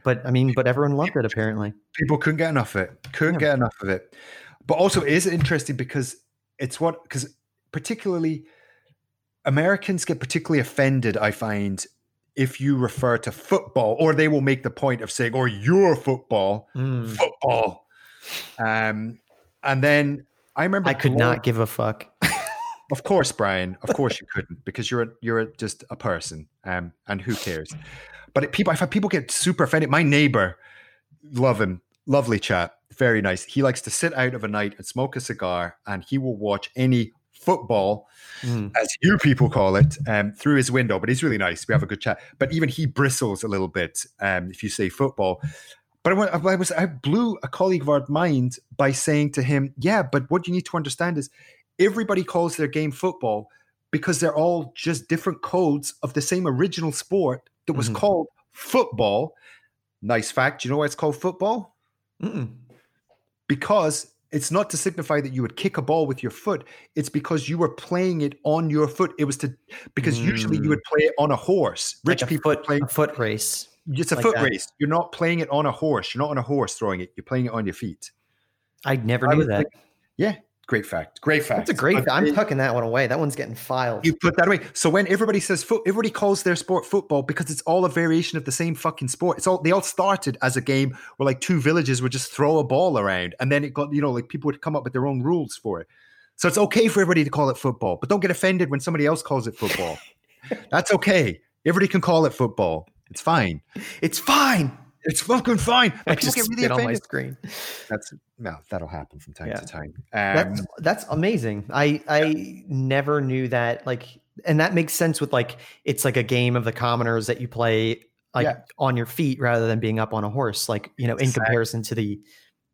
but I mean, but everyone loved it apparently.
People couldn't get enough of it. Couldn't
Yeah.
get enough of it. But also, it is interesting because it's what because particularly Americans get particularly offended. I find if you refer to football, or they will make the point of saying, "Or your football,
Mm.
football." Um, and then I remember
I could not give a fuck. (laughs)
Of course, Brian. Of course, you couldn't because you're a, you're a, just a person, um, and who cares? But it, people, I've had people get super offended. My neighbor, love him, lovely chap, very nice. He likes to sit out of a night and smoke a cigar, and he will watch any football,
Mm.
as you people call it, um, through his window. But he's really nice. We have a good chat. But even he bristles a little bit um, if you say football. But I, I was I blew a colleague of ours mind by saying to him, "Yeah, but what you need to understand is everybody calls their game football because they're all just different codes of the same original sport that was
Mhm.
called football." Nice fact. Do you know why it's called football?
Mm-mm.
Because it's not to signify that you would kick a ball with your foot. It's because you were playing it on your foot. It was to because usually you
Mm.
would play it on a horse. Rich
Like a
people
foot,
play
a foot race.
it's a
like
foot
that.
race. You're not playing it on a horse. You're not on a horse throwing it. You're playing it on your feet.
I'd never
I
knew that.
Yeah, great fact. Great fact.
That's a great.
But
I'm
it-
tucking that one away. That one's getting filed.
You put that away. So when everybody says foot, everybody calls their sport football because it's all a variation of the same fucking sport. It's all they all started as a game where like two villages would just throw a ball around, and then it got you know like people would come up with their own rules for it. So it's okay for everybody to call it football, but don't get offended when somebody else calls it football. (laughs) That's okay. Everybody can call it football. It's fine.
it's fine.
It's fucking fine.
I just
get really
spit on my screen.
That's well, that'll happen from time
Yeah.
to time.
That's
Um,
that's amazing. I I never knew that. Like, and that makes sense with like it's like a game of the commoners that you play like
Yeah.
on your feet rather than being up on a horse. Like you know, in
Exactly.
comparison to the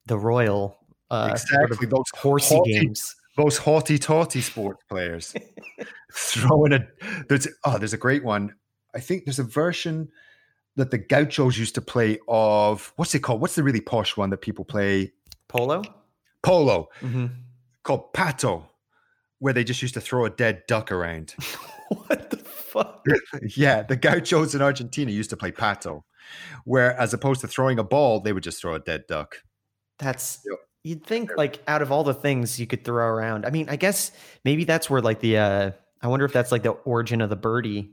the royal uh, sort of
exactly those
horsey
haughty-
games.
those haughty taughty sports players (laughs) throwing a there's oh there's a great one i think there's a version that the gauchos used to play of what's it called what's the really posh one that people play
Polo.
polo
hmm
called pato where they just used to throw a dead duck around (laughs)
what the fuck? (laughs)
yeah the gauchos in argentina used to play pato where as opposed to throwing a ball they would just throw a dead duck
That's you'd think like out of all the things you could throw around. I mean, I guess maybe that's where like the uh I wonder if that's like the origin of the birdie.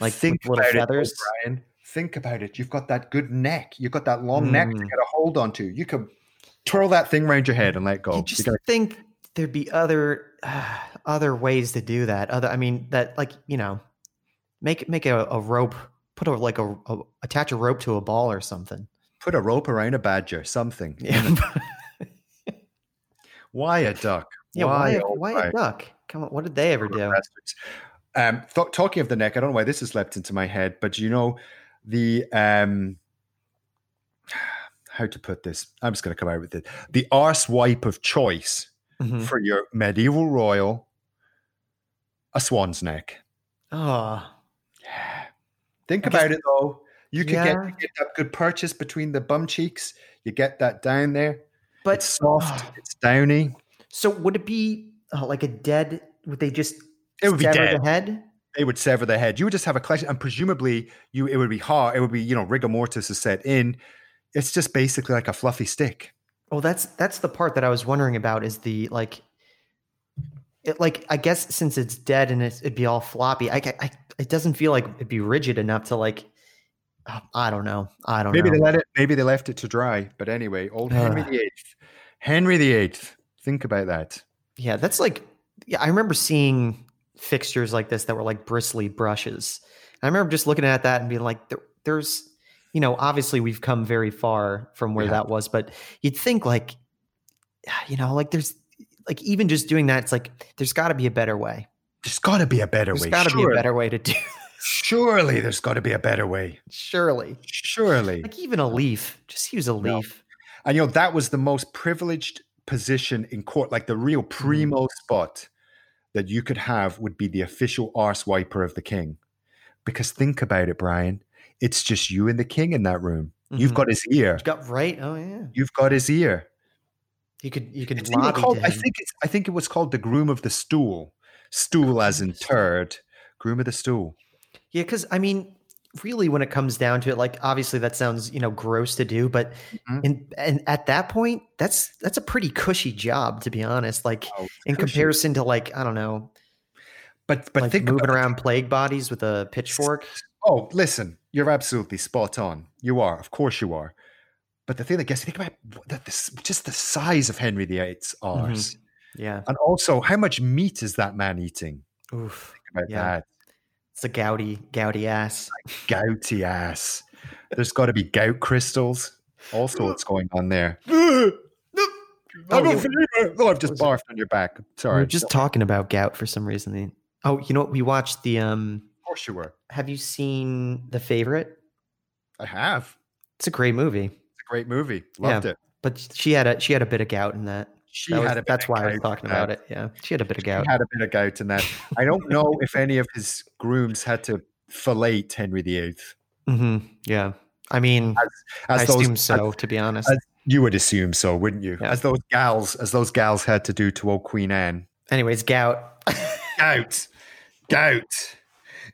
Like think little
about it,
feathers.
Brian. Think about it. You've got that good neck. You've got that long neck to
Mm.
get a hold onto. You could twirl that thing around your head and let go.
you
You
just
gotta-
think there'd be other uh, (sighs) other ways to do that. Other, I mean, that like you know, make make a, a rope, put a like a, a attach a rope to a ball or something.
put a rope around a badger, something.
Yeah, (laughs)
Why a duck?
yeah. Why,
oh,
why
why?
a duck? Come on, what did they ever do?
Um, th- talking of the neck, I don't know why this has leapt into my head, but you know the um, (sighs) how to put this? I'm just going to come out with it. The arse wipe of choice
Mhm.
for your medieval royal, a swan's neck.
Oh, yeah.
Think
I guess-
about it though. You could get,
Yeah.
you get that good purchase between the bum cheeks. You get that down there.
but
it's soft.
oh. (sighs)
it's downy.
So would it be uh, like a dead? Would they just
It would be dead.
the head?
They would sever the head. You would just have a collection, and presumably, you it would be hard. It would be you know rigor mortis is set in. It's just basically like a fluffy stick.
Well, that's that's the part that I was wondering about. Is the like, it, like I guess since it's dead and it's, it'd be all floppy, I, I it doesn't feel like it'd be rigid enough to like. uh, I don't know. I don't
Maybe
know.
they let it. Maybe they left it to dry. But anyway, old Henry. VIII. Henry VIII. Think about that.
yeah, that's like. Yeah, I remember seeing fixtures like this that were like bristly brushes. I remember just looking at that and being like, there, "There's, you know, obviously we've come very far from where
Yeah.
that was, but you'd think like, (sighs) you know, like there's like even just doing that, it's like there's got to be a better way.
There's got to be a better
There's
way.
got to be a better way to do.
Surely, there's got to be a better way.
Surely,
Surely.
like even a leaf, just use a
No.
leaf.
And you know, that was the most privileged position in court, like the real mm-hmm. primo spot that you could have would be the official arse wiper of the king. Because think about it, Brian. It's just you and the king in that room. You've
Mhm.
got his ear.
You've got right. Oh yeah.
You've got his ear.
You could you could lobby
called, I think it's I think it was called the groom of the stool. Stool as
Groom
in
of the stool.
turd. Groom of the stool.
Yeah, because I mean, really, when it comes down to it, like obviously that sounds you know gross to do, but
Mhm.
in and at that point, that's that's a pretty cushy job to be honest. Like
Oh,
in
cushy.
comparison to like I don't know,
But but
like
think
moving around plague bodies with a pitchfork.
Oh, listen, you're absolutely spot on. You are, of course, you are. But the thing that gets you, think about that this just the size of Henry VIII's
Mm-hmm. Yeah.
and also how much meat is that man eating?
Oof.
Think about
Yeah.
that
It's a gouty, gouty ass.
gouty ass. There's got to be gout crystals. Also, what's going on there? (gasps)
Oh, yeah.
Oh, I've just
it-
barfed on your back. Sorry.
We were just talking about gout for some reason. Oh, you know what? We watched the um
of course you were.
have you seen The Favorite?
I have.
It's a great movie.
It's a great movie. Loved it.
But she had a she had a bit of gout in that.
She
That was-
had a
that's why I was
gout
talking about it. Yeah. She had a bit of gout.
had a bit of gout in that. I don't know if any of his grooms had to fillet Henry VIII.
hmm Yeah. I mean,
As
I
those,
assume so,
as-
to be honest.
as- you would assume so, wouldn't you?
Yeah.
As those gals, as those gals had to do to old Queen Anne.
Anyways, gout. (laughs)
Gout, gout.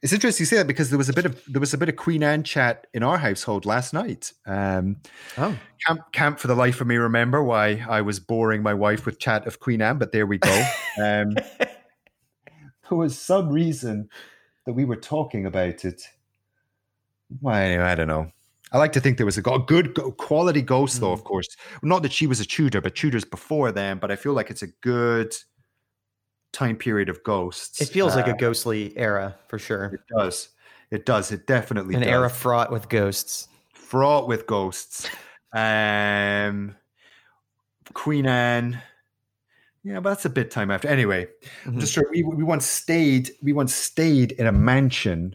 It's interesting you say that because there was a bit of there was a bit of Queen Anne chat in our household last night. Um,
oh.
can't, can't for the life of me remember why I was boring my wife with chat of Queen Anne, but there we go. (laughs) Um, there was some reason that we were talking about it. Well, anyway, I don't know. I like to think there was a, go- a good go- quality ghost, though.
Mm.
Of course, not that she was a Tudor, but Tudors before them. But I feel like it's a good time period of ghosts.
It feels like
Uh,
a ghostly era for sure.
it does. It does. It definitely
An
does.
era fraught with ghosts.
fraught with ghosts. Um, Queen Anne. Yeah, but that's a bit time after. Anyway, I'm
Mhm.
just sure we we once stayed we once stayed in a mansion,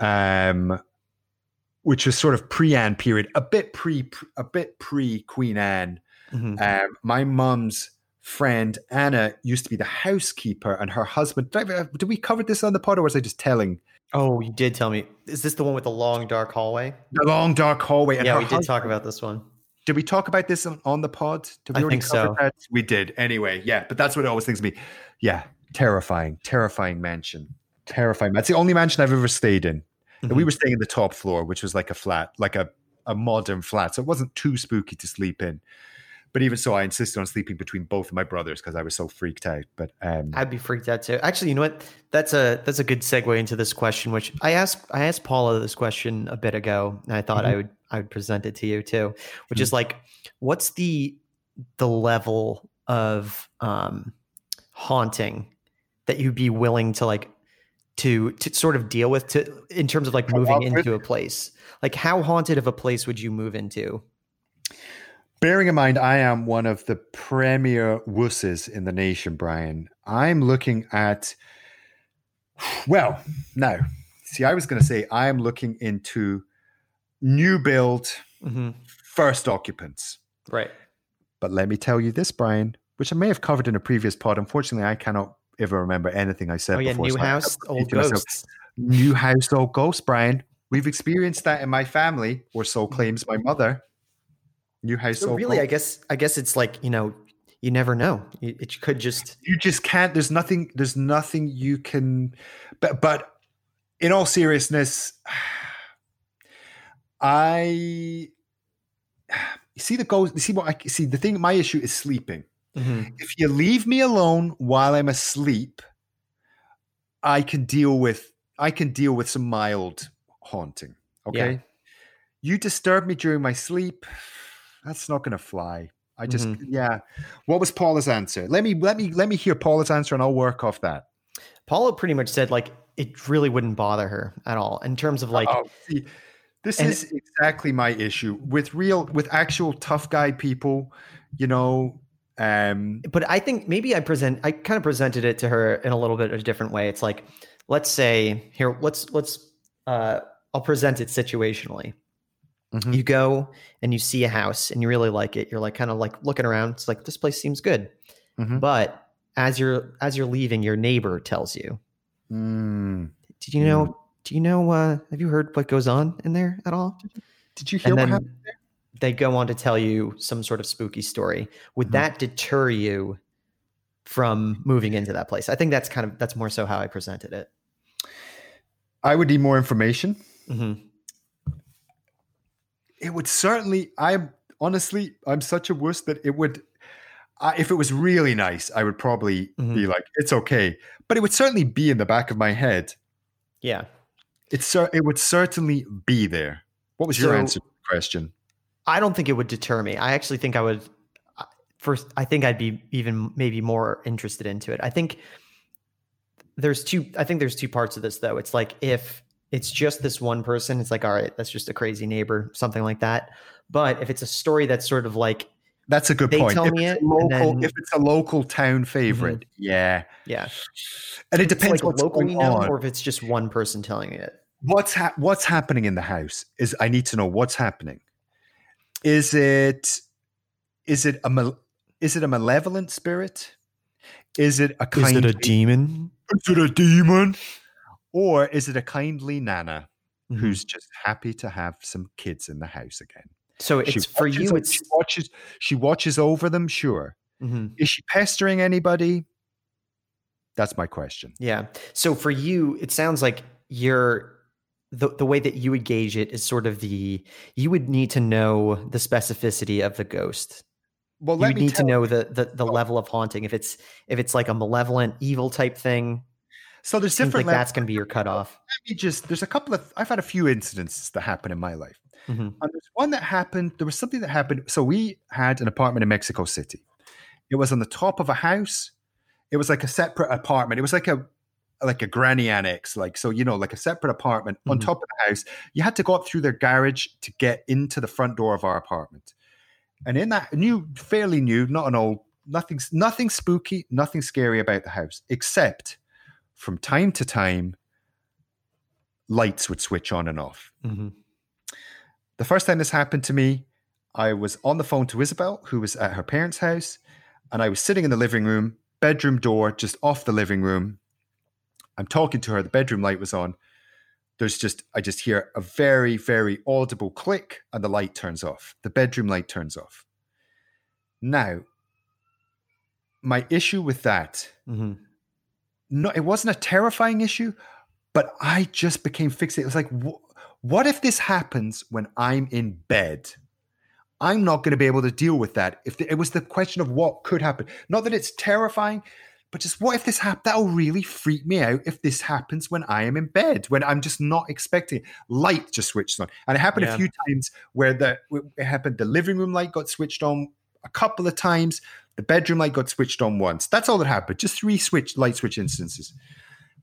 um, which was sort of pre Anne period, a bit pre a bit pre Queen Anne.
Mhm.
Um, my mum's friend Anna used to be the housekeeper, and her husband. Did, I, did we cover this on the pod, or was I just telling?
Oh, you did tell me. Is this the one with the long dark hallway?
The long dark hallway.
Yeah, we did talk about this one.
Did we talk about this on, on the pod? Did we
I think so.
that? We did. Anyway, yeah. But that's what it always thinks of me. Yeah, terrifying, terrifying mansion. Terrifying. That's the only mansion I've ever stayed in. And we
Mhm.
were staying in the top floor, which was like a flat, like a, a modern flat. So it wasn't too spooky to sleep in. But even so, I insisted on sleeping between both of my brothers because I was so freaked out. But um,
I'd be freaked out too. Actually, you know what? That's a that's a good segue into this question, which I asked I asked Paula this question a bit ago, and I thought I would I would present it to you too, which is like, what's the the level of um, haunting that you'd be willing to like to to sort of deal with to in terms of like moving into a place? Like, how haunted of a place would you move into?
Bearing in mind, I am one of the premier wusses in the nation, Brian. I'm looking at, well, now, see, I was going to say I am looking into new build
Mm-hmm.
first occupants.
Right.
But let me tell you this, Brian, which I may have covered in a previous pod. Unfortunately, I cannot ever remember anything I said
Oh yeah,
before.
new
so
house, old
repeat to myself.
ghosts.
New house, old ghost, Brian. We've experienced that in my family, or so claims my mother. New house,
So really, I guess I guess it's like you know, you never know. It, could just
you just can't there's nothing there's nothing you can but but in all seriousness (sighs) i (sighs) you see the you see what i see the thing my issue is sleeping mm-hmm. if you leave me alone while i'm asleep i can deal with i can deal with some mild haunting okay
Yeah.
you disturb me during my sleep that's not going to fly i just
Mhm.
yeah what was paula's answer let me let me let me hear paula's answer and i'll work off that
Paula pretty much said like it really wouldn't bother her at all in terms of like
oh, see, this
and-
is exactly my issue with real with actual tough guy people you know um
but I think maybe I present I kind of presented it to her in a little bit of a different way. It's like let's say here let's let's uh I'll present it situationally.
Mhm.
You go and you see a house and you really like it. You're like kind of like looking around. It's like this place seems good.
Mhm.
But as you're as you're leaving, your neighbor tells you,
Mm,
"Did you know do you know? Uh, have you heard what goes on in there at all?
Did you hear
And
what
then
happened?
they go on to tell you some sort of spooky story. Would
Mhm.
that deter you from moving into that place? I think that's kind of that's more so how I presented it.
I would need more information.
hmm
It would certainly. I'm honestly, I'm such a wuss that it would. I if it was really nice, I would probably
Mhm.
be like, "It's okay," but it would certainly be in the back of my head.
Yeah.
It's it would certainly be there. What was your
So-
answer to the question?
I don't think it would deter me. I actually think I would first I think I'd be even maybe more interested into it. I think there's two I think there's two parts of this though. It's like if it's just this one person, it's like all right, that's just a crazy neighbor, something like that. But if it's a story that's sort of like
That's a good
They
point.
tell
if,
me
it's
it,
a local,
then- Mm-hmm.
if it's a local town favorite, yeah,
yeah,
and it
it's
depends
like
what's
locally
going on.
or if it's just one person telling it.
what's ha- what's happening in the house is I need to know what's happening. Is it is it a mal- is it a malevolent spirit? Is it a kindly,
demon?
is it a demon? Or is it a kindly nana
Mm-hmm.
who's just happy to have some kids in the house again?
So
She
it's for
watches
you it's
she watches she watches over them, sure.
Mhm.
Is she pestering anybody? That's my question.
Yeah. So for you, it sounds like you're the the way that you would gauge it is sort of the you would need to know the specificity of the ghost.
Well,
You
let
would
me
need to know the the, the level of haunting. If it's if it's like a malevolent evil type thing,
so there's
seems
different
like that's going to be your cutoff.
Let me just there's a couple of I've had a few incidences that happen in my life.
Mhm.
And there's one that happened. There was something that happened. So we had an apartment in Mexico City. It was on the top of a house. It was like a separate apartment. It was like a like a granny annex, like so you know, like a separate apartment on
Mhm.
top of the house. You had to go up through their garage to get into the front door of our apartment. And in that new, fairly new, not an old, nothing, nothing spooky, nothing scary about the house, except from time to time, lights would switch on and off.
Mhm.
The first time this happened to me, I was on the phone to Isabel, who was at her parents' house, and I was sitting in the living room, bedroom door just off the living room. I'm talking to her, the bedroom light was on. There's just, I just hear a very, very audible click, and the light turns off. The bedroom light turns off. Now, my issue with that
Mhm.
No, it wasn't a terrifying issue, but I just became fixated. It was like, wh- what if this happens when I'm in bed? I'm not going to be able to deal with that. If the, it was the question of what could happen, not that it's terrifying, but just what if this happens? That'll really freak me out if this happens when I am in bed, when I'm just not expecting it. Light just switched on, and it happened
Yeah.
a few times where the it happened. The living room light got switched on a couple of times. The bedroom light got switched on once. That's all that happened. Just three switch light switch instances.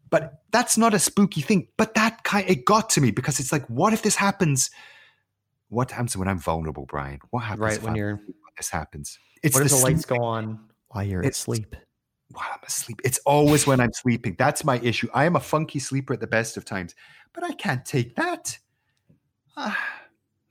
But that's not a spooky thing. But that kind it got to me because it's like, what if this happens? What happens when I'm vulnerable, Brian? What happens
Right when
I-
you're
when this happens? It's
what if
the
the lights go on while you're
It's-
asleep?
while I'm asleep. It's always when I'm sleeping. That's my issue. I am a funky sleeper at the best of times, but I can't take that. Ah,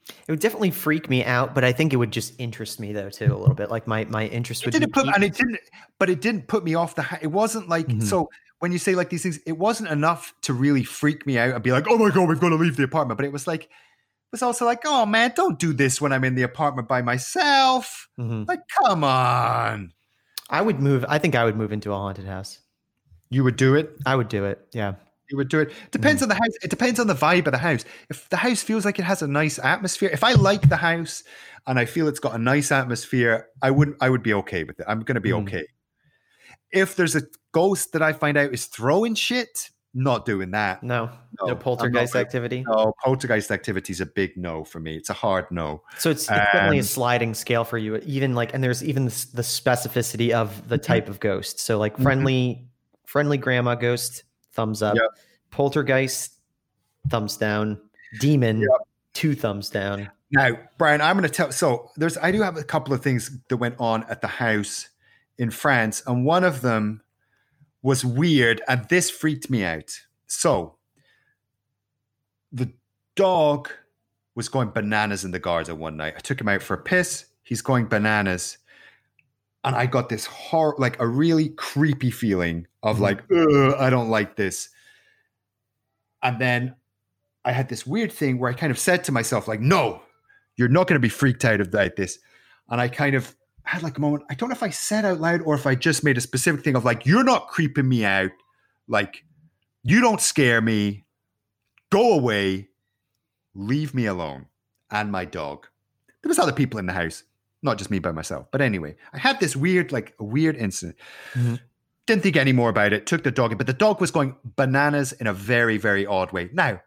It would definitely freak me out, but I think it would just interest me though too a little bit. Like my my interest
it
would
didn't
be
put, and it didn't, but it didn't put me off the. It wasn't like
Mhm.
so. When you say like these things, it wasn't enough to really freak me out and be like, "Oh my god, we've got to leave the apartment." But it was like, it was also like, "Oh man, don't do this when I'm in the apartment by myself."
Mhm.
Like, come on,
I would move. I think I would move into a haunted house.
you would do it.
I would do it. Yeah.
You would do it. Depends on the house. It depends on the vibe of the house. If the house feels like it has a nice atmosphere, if I like the house and I feel it's got a nice atmosphere, I would I would be okay with it. I'm going to be
Mhm.
okay. If there's a ghost that I find out is throwing shit, not doing that.
No.
No,
No,
I'm not
poltergeist activity.
No, poltergeist activity is a big no for me. It's a hard no.
So it's, it's definitely a
Um,
sliding scale for you. Even like, and there's even the, specificity of the
Mhm.
type of ghost. So like
Mhm.
friendly, friendly grandma ghost, thumbs up.
Yep.
Poltergeist, thumbs down. Demon,
Yep.
two thumbs down.
Now, Brian, I'm going to tell. So there's, I do have a couple of things that went on at the house in France, and one of them was weird, and this freaked me out. So the dog was going bananas in the garden one night. I took him out for a piss. He's going bananas. And I got this horror, like a really creepy feeling of
Mhm.
like, I don't like this. And then I had this weird thing where I kind of said to myself, like, no, you're not going to be freaked out about this. And I kind of had like a moment. I don't know if I said out loud or if I just made a specific thing of like, you're not creeping me out. Like, you don't scare me. Go away. Leave me alone and my dog. There was other people in the house, not just me by myself. But anyway, I had this weird, like a weird incident.
Mm-hmm.
Didn't think any more about it. Took the dog in, but the dog was going bananas in a very, very odd way. Now,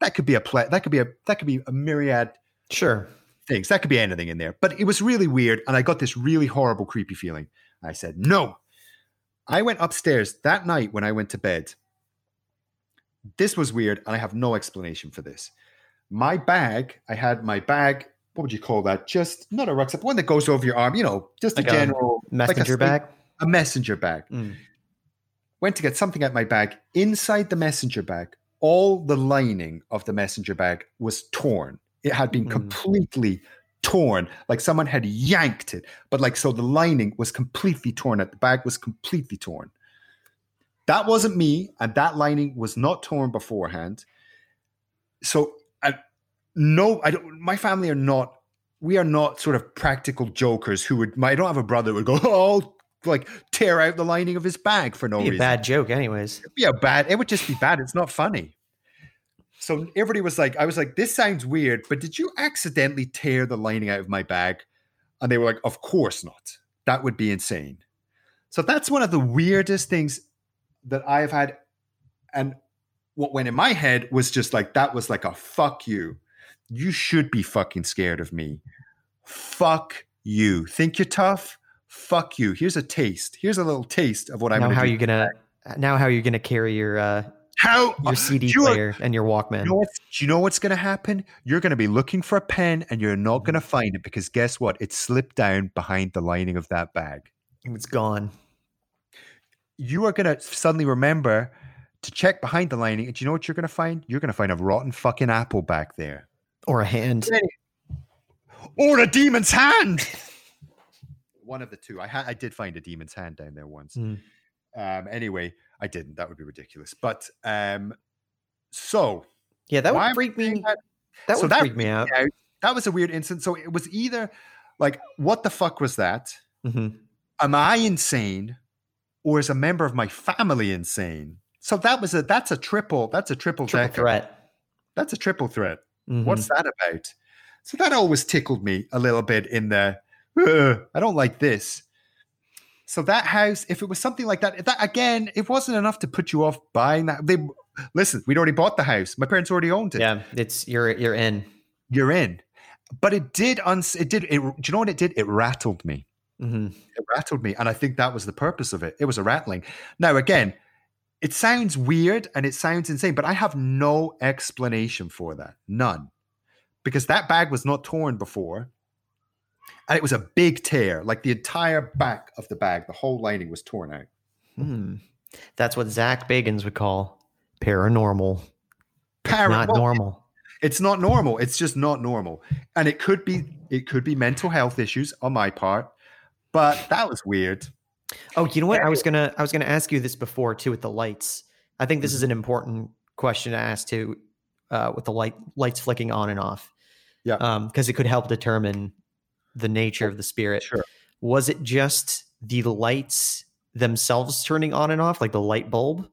that could be a play. That could be a that could be a myriad
Sure.
things. That could be anything in there. But it was really weird, and I got this really horrible, creepy feeling. I said no. I went upstairs that night when I went to bed. This was weird, and I have no explanation for this. My bag, I had my bag. What would you call that? Just not a rucksack, one that goes over your arm. You know, just
Like
a
a
general like a
Messenger bag.
a messenger bag.
Mm.
Went to get something out my bag. Inside the messenger bag, all the lining of the messenger bag was torn. It had been
Mm.
completely torn, like someone had yanked it. But like so, the lining was completely torn at The bag was completely torn. That wasn't me, and that lining was not torn beforehand. So, I, no, I don't. My family are not. We are not sort of practical jokers who would. My, I don't have a brother who would go, (laughs) oh, like tear out the lining of his bag for no
Be a
reason.
bad joke, anyways.
It'd be a bad. It would just be bad. It's not funny. So everybody was like, I was like, this sounds weird, but did you accidentally tear the lining out of my bag? And they were like, of course not. That would be insane. So that's one of the weirdest things that I've had. And what went in my head was just like, that was like a fuck you. You should be fucking scared of me. Fuck you. Think you're tough? Fuck you. Here's a taste. Here's a little taste of what I'm
now,
gonna
how
do.
you gonna? Now, how you gonna carry your uh,
How
your CD
you are-
player and your Walkman?
You know, do you know what's going to happen? You're going to be looking for a pen and you're not going to find it because guess what? It slipped down behind the lining of that bag.
it's gone.
You are going to suddenly remember to check behind the lining. And do you know what you're going to find? You're going to find a rotten fucking apple back there
Or a hand.
or a demon's hand. (laughs) One of the two. I had, I did find a demon's hand down there once.
Mm.
Um, anyway, I didn't. That would be ridiculous. But um, so
Yeah, that would freak me.
that?
That
So
would
that
freak me out.
out. That was a weird incident. So it was either like, what the fuck was that?
hmm
Am I insane, or is a member of my family insane? So that was a that's a triple that's a triple,
Triple threat.
That's a triple threat.
Mhm.
What's that about? So that always tickled me a little bit in the I don't like this. So that house, if it was something like that, that again, it wasn't enough to put you off buying that. They listen, we'd already bought the house. My parents already owned it.
Yeah, it's you're you're in.
You're in. But it did uns it did it, do you know what it did? It rattled me.
hmm
It rattled me. And I think that was the purpose of it. It was a rattling. Now again, it sounds weird and it sounds insane, but I have no explanation for that. None. Because that bag was not torn before. And it was a big tear. Like the entire back of the bag, the whole lining was torn out.
Hmm. That's what Zak Bagans would call paranormal,
Para-
not normal.
It's not normal. It's just not normal. And it could be it could be mental health issues on my part, but that was weird.
Oh, you know what? I was gonna I was gonna ask you this before too with the lights. I think this
Mm-hmm.
is an important question to ask too, uh, with the light lights flicking on and off.
Yeah.
Um, because it could help determine the nature of the spirit.
Sure.
Was it just the lights themselves turning on and off, like the light bulb,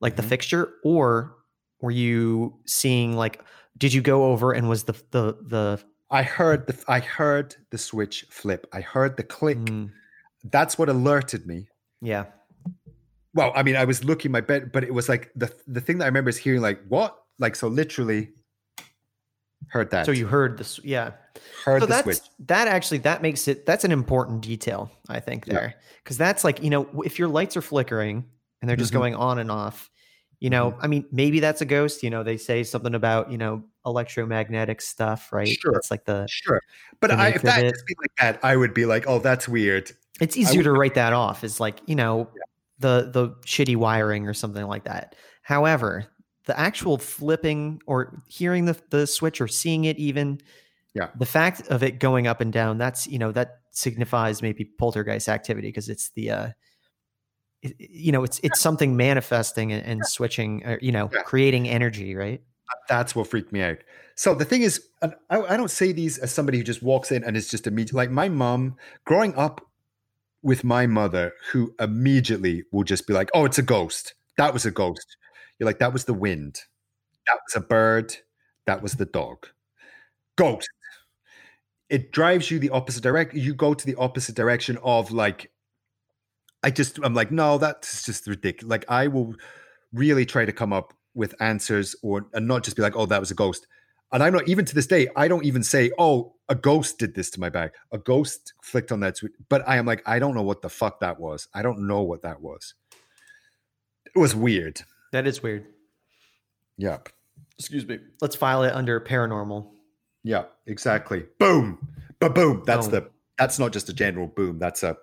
like
Mhm.
the fixture, or were you seeing like? Did you go over and was the the the
I heard the I heard the switch flip. I heard the click.
Mm,
That's what alerted me.
yeah
Well, I mean, I was looking my bed, but it was like the the thing that I remember is hearing like what, like so, literally heard that.
so you heard this yeah
heard
so
the
that's
switch.
that actually that makes it that's an important detail i think there because that's like you know if your lights are flickering and they're just
Mhm.
going on and off you know
Mm-hmm.
i mean maybe that's a ghost you know they say something about you know electromagnetic stuff right
Sure.
it's like the
Sure, but
the
I, if that just be like that, I would be like, oh, that's weird.
It's easier to write that off as like you know the the shitty wiring or something like that however the actual flipping or hearing the, the switch or seeing it even
Yeah.
the fact of it going up and down that's you know that signifies maybe poltergeist activity because it's the uh it- you know it's it's something manifesting and, and switching or, you know
Yeah.
creating energy right
That's what freaked me out. So the thing is, I, I don't say these as somebody who just walks in and is just immediately like my mom growing up with my mother, who immediately will just be like, "Oh, it's a ghost. That was a ghost." You're like, "That was the wind. That was a bird. That was the dog. Ghost." It drives you the opposite direction. You go to the opposite direction of like. I just I'm like, no, that's just ridiculous. Like I will really try to come up with answers or and not just be like, oh, that was a ghost. And I'm not even to this day, I don't even say, oh, a ghost did this to my bag. A ghost flicked on that switch. But I am like, I don't know what the fuck that was. I don't know what that was. It was weird.
That is weird.
Yep.
Excuse me. Let's file it under paranormal.
Yeah, exactly. Boom. Ba boom. That's
Boom.
the that's not just a general boom. That's a,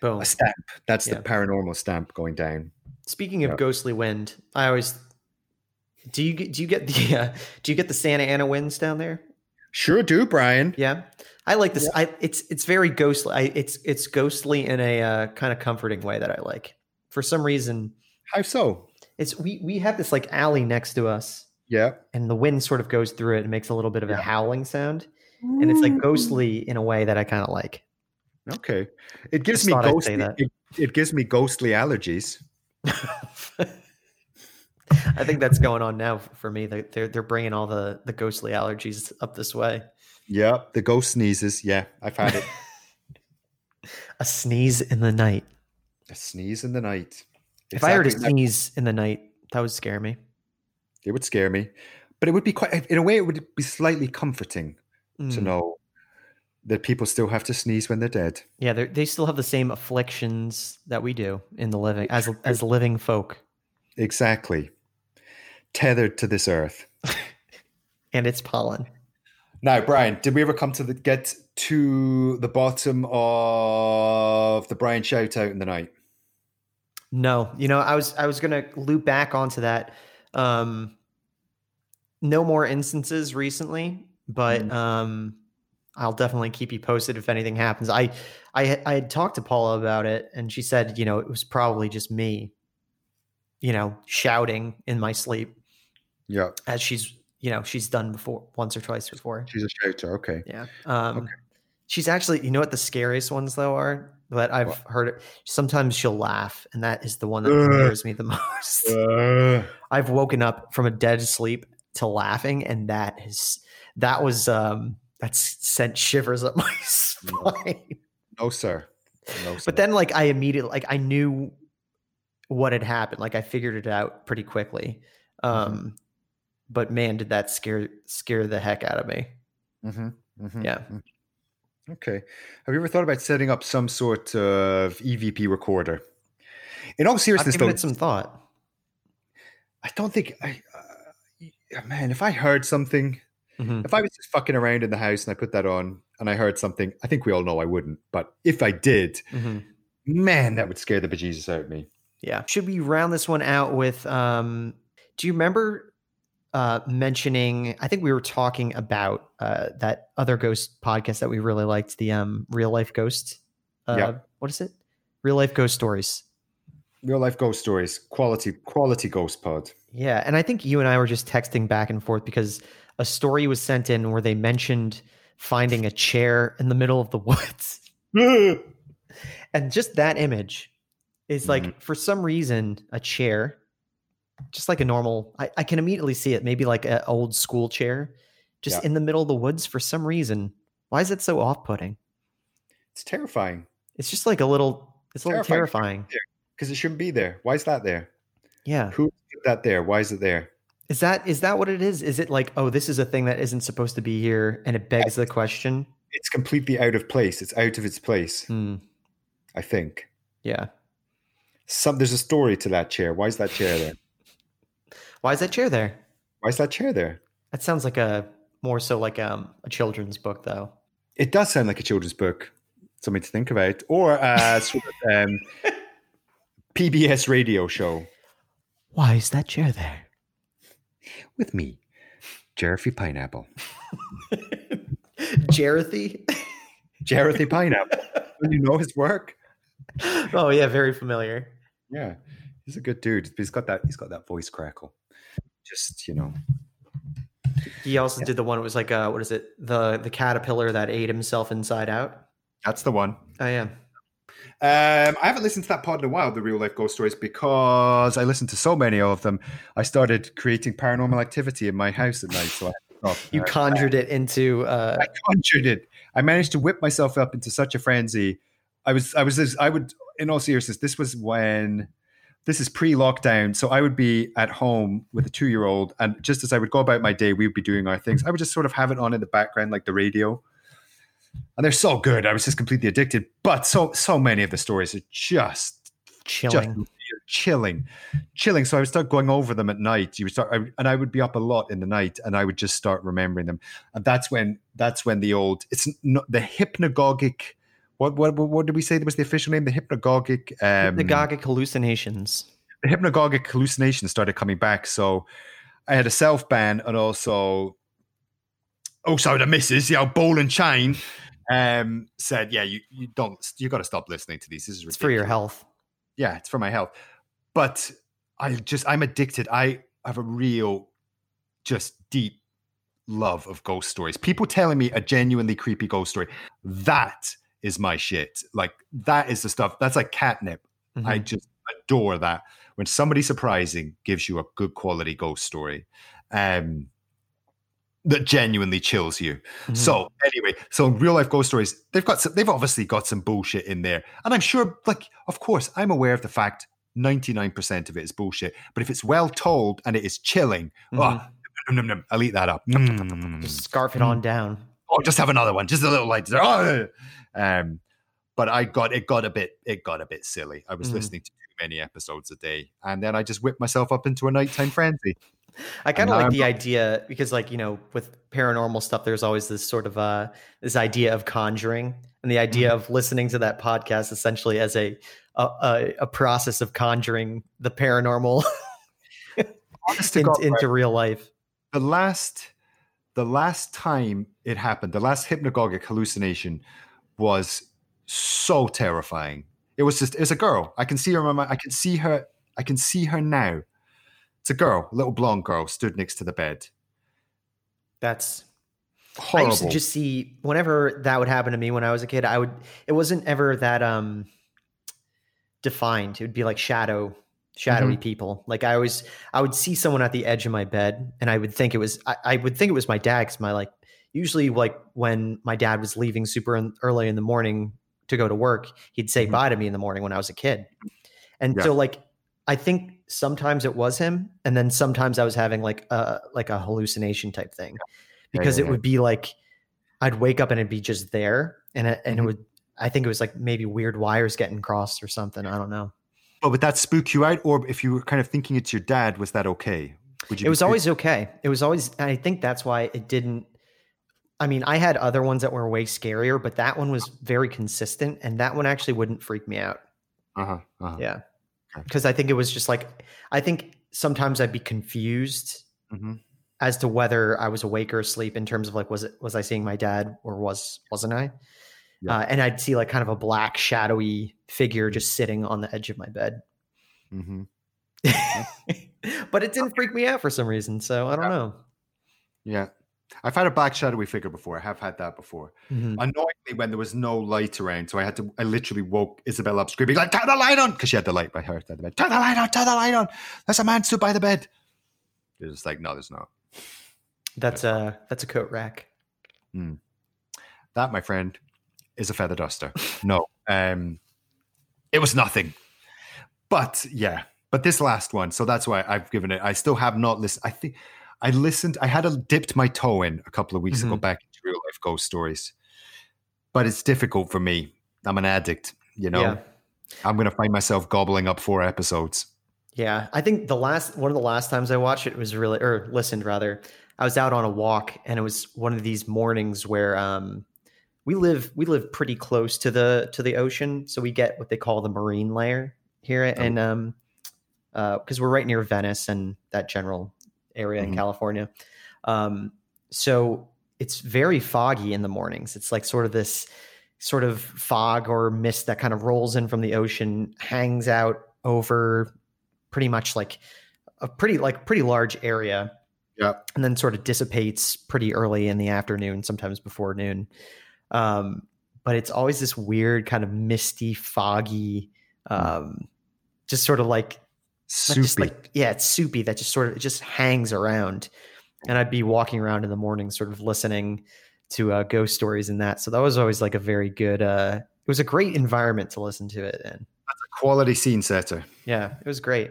Boom.
a stamp. That's
Yeah.
the paranormal stamp going down.
Speaking of
Yeah.
ghostly wind, I always do you get do you get the (laughs) uh, do you get the Santa Ana winds down there?
Sure do, Brian.
Yeah, I like this. I it's it's very ghostly. I, it's it's ghostly in a uh, kind of comforting way that I like. For some reason,
How so?
it's we we have this like alley next to us,
Yeah.
and the wind sort of goes through it and makes a little bit of a howling sound, and it's like ghostly in a way that I kind of like.
Okay. It gives
Just
me
thought I'd say
ghostly. It, it gives me ghostly allergies. (laughs)
I think that's going on now for me. They- They're they're bringing all the the ghostly allergies up this way.
Yeah, the ghost sneezes. Yeah, I've had it. (laughs)
A sneeze in the night.
a sneeze in the night.
If I heard a sneeze in the night, that would scare me.
it would scare me, but it would be quite. In a way, it would be slightly comforting to
Mm.
know that people still have to sneeze when they're dead.
Yeah, they they still have the same afflictions that we do in the living as as living folk,
Exactly. Tethered to this earth. (laughs)
and it's pollen.
Now, Brian, did we ever come to the get to the bottom of the Brian shout out in the night?
No, you know, I was I was gonna loop back onto that. Um, no more instances recently, but
Mm.
um, I'll definitely keep you posted if anything happens. I I I had talked to Paula about it, and she said, you know, it was probably just me, you know, shouting in my sleep
Yeah,
as she's you know she's done before once or twice before.
she's a shouter. Okay.
Yeah. Um,
Okay.
She's actually, you know what the scariest ones though are But I've
What?
heard. It. Sometimes she'll laugh, and that is the one that scares me the (laughs) most.
Uh,
I've woken up from a dead sleep to laughing, and that is that was um that's sent shivers up (laughs) my spine.
no, sir. No, sir.
But then, like, I immediately like I knew what had happened. Like, I figured it out pretty quickly.
Mm-hmm.
Um, but man, did that scare scare the heck out of me.
Mhm, mhm,
Yeah.
mhm. Okay. Have you ever thought about setting up some sort of EVP recorder? In all
I've
seriousness,
given
though,
it some thought.
I don't think I. Uh, man, if I heard something,
Mhm.
if I was just fucking around in the house and I put that on and I heard something, I think we all know I wouldn't. But if I did, man, that would scare the bejesus out of me.
Yeah. Should we round this one out with um do you remember uh mentioning I think we were talking about uh that other ghost podcast that we really liked, the um real life ghost uh
Yeah.
what is it? Real life ghost stories.
Real life ghost stories, quality, quality ghost pod.
Yeah, and I think you and I were just texting back and forth because a story was sent in where they mentioned finding a chair in the middle of the (laughs) woods. (laughs) and just that image is like for some reason a chair just like a normal I, I can immediately see it maybe like an old school chair just
Yeah.
in the middle of the woods for some reason why is it so off-putting
It's terrifying
it's just like a little it's a little
Terrifying. because it shouldn't be there. Why is that there?
yeah
Who put that there? Why is it there?
is that is that what it is is it like oh this is a thing that isn't supposed to be here and it begs the question
It's completely out of place. It's out of its place.
Hmm,
I think.
yeah
Some there's a story to that chair. Why is that chair there?
why is that chair there
Why is that chair there?
that sounds like a more so like um, a children's book though
It does sound like a children's book. Something to think about, or a (laughs) sort of um, PBS radio show
why is that chair there
with me, Jeremy Pineapple. (laughs)
Jarothy?
Jeremy Pineapple. (laughs) Don't you know his work? (laughs)
oh yeah, very familiar.
Yeah, he's a good dude. He's got that. He's got that voice crackle. Just you know,
He also did the one. It was like uh, what is it? The the caterpillar that ate himself inside out.
That's the one.
I am.
Um, I haven't listened to that pod in a while, the real life ghost stories, because I listened to so many of them. I started creating paranormal activity in my house at night. So I
you conjured it into. Uh...
I conjured it. I managed to whip myself up into such a frenzy. I was, I was, I would, in all seriousness, this was when this is pre-lockdown so i would be at home with a two-year-old and just as i would go about my day we would be doing our things. I would just sort of have it on in the background like the radio. And they're so good i was just completely addicted. But so so many of the stories are just
chilling
just chilling. chilling so i would start going over them at night. You would start and i would be up a lot in the night and i would just start remembering them. And that's when that's when the old it's not the hypnagogic what what what did we say? That was the official name? The hypnagogic
um, hypnagogic hallucinations.
The hypnagogic hallucinations started coming back. So I had a self ban and also also the missus, you know, ball and chain, um, said, "Yeah, you you don't you got to stop listening to these. This is ridiculous.
It's for your health."
Yeah, it's for my health. But I just I'm addicted. I have a real, just deep love of ghost stories. People telling me a genuinely creepy ghost story. That is my shit. Like that is the stuff that's like catnip. Mm-hmm. I just adore that. When somebody surprising gives you a good quality ghost story. Um that genuinely chills you. Mm-hmm. So anyway, so real life ghost stories, they've got some, they've obviously got some bullshit in there, and I'm sure, like, of course, I'm aware of the fact 99% of it is bullshit. But if it's well told and it is chilling, mm-hmm. oh, num, num, num, I'll eat that up.
Just scarf it on down.
Oh, just have another one, just a little light. Oh, um, but I got it got a bit it got a bit silly. I was mm. listening to too many episodes a day, and then I just whipped myself up into a nighttime frenzy.
I kind of like the idea because, like you know, with paranormal stuff, there's always this sort of uh this idea of conjuring, and the idea mm. of listening to that podcast essentially as a a, a process of conjuring the paranormal (laughs) in, God, into right. real life.
The last the last time it happened, the last hypnagogic hallucination was so terrifying. It was just, it's a girl. I can see her. I can see her. I can see her now. It's a girl, a little blonde girl, stood next to the bed.
That's horrible. I used to just see whenever that would happen to me when I was a kid. I would. It wasn't ever that um defined. It would be like shadow, shadowy mm-hmm. people. Like I always, I would see someone at the edge of my bed, and I would think it was. I, I would think it was my dad because my like usually like when my dad was leaving super early in the morning to go to work, he'd say mm-hmm. bye to me in the morning when I was a kid. And yeah. so like I think sometimes it was him and then sometimes I was having like a like a hallucination type thing. Because yeah, yeah, it would be like I'd wake up and it'd be just there and it, and mm-hmm. it would I think it was like maybe weird wires getting crossed or something, I don't know.
But would that spook you out or if you were kind of thinking it's your dad was that okay?
Would you It was always okay. It was always I think that's why it didn't I mean, I had other ones that were way scarier, but that one was very consistent, and that one actually wouldn't freak me out.
Uh-huh, uh-huh.
Yeah, because I think it was just like I think sometimes I'd be confused mm-hmm. as to whether I was awake or asleep in terms of like was it was I seeing my dad or was wasn't I? Yeah. Uh, and I'd see like kind of a black shadowy figure just sitting on the edge of my bed. Mm-hmm. (laughs) but it didn't freak me out for some reason, so I don't
yeah.
know.
Yeah, I've had a black shadowy figure before. I have had that before. Mm-hmm. Annoyingly, when there was no light around, so I had to. I literally woke Isabel up screaming like, "Turn the light on!" because she had the light by her side of the bed. Turn the light on! Turn the light on! There's a man stood by the bed. It's like, no, there's not.
That's a that's a coat rack.
Mm. That, my friend, is a feather duster. no, um, it was nothing. But yeah, but this last one. So that's why I've given it. I still have not listened. I think I listened. I had a, dipped my toe in a couple of weeks mm-hmm. ago back into real life ghost stories, but it's difficult for me. I'm an addict, you know. Yeah. I'm going to find myself gobbling up four episodes.
Yeah, I think the last one of the last times I watched it was really or listened rather. I was out on a walk and it was one of these mornings where um, we live we live pretty close to the to the ocean, so we get what they call the marine layer here, oh. and um, because uh, we're right near Venice and that general area mm-hmm. in California. Um, so it's very foggy in the mornings. It's like sort of this sort of fog or mist that kind of rolls in from the ocean, hangs out over pretty much like a pretty like pretty large area.
Yeah.
and then sort of dissipates pretty early in the afternoon, sometimes before noon. Um, but it's always this weird kind of misty, foggy, um, just sort of like not just
Soupy.
like yeah, it's soupy that just sort of it just hangs around. And I'd be walking around in the morning, sort of listening to uh, ghost stories and that. So that was always like a very good. Uh, it was a great environment to listen to it in.
That's a quality scene setter.
Yeah, it was great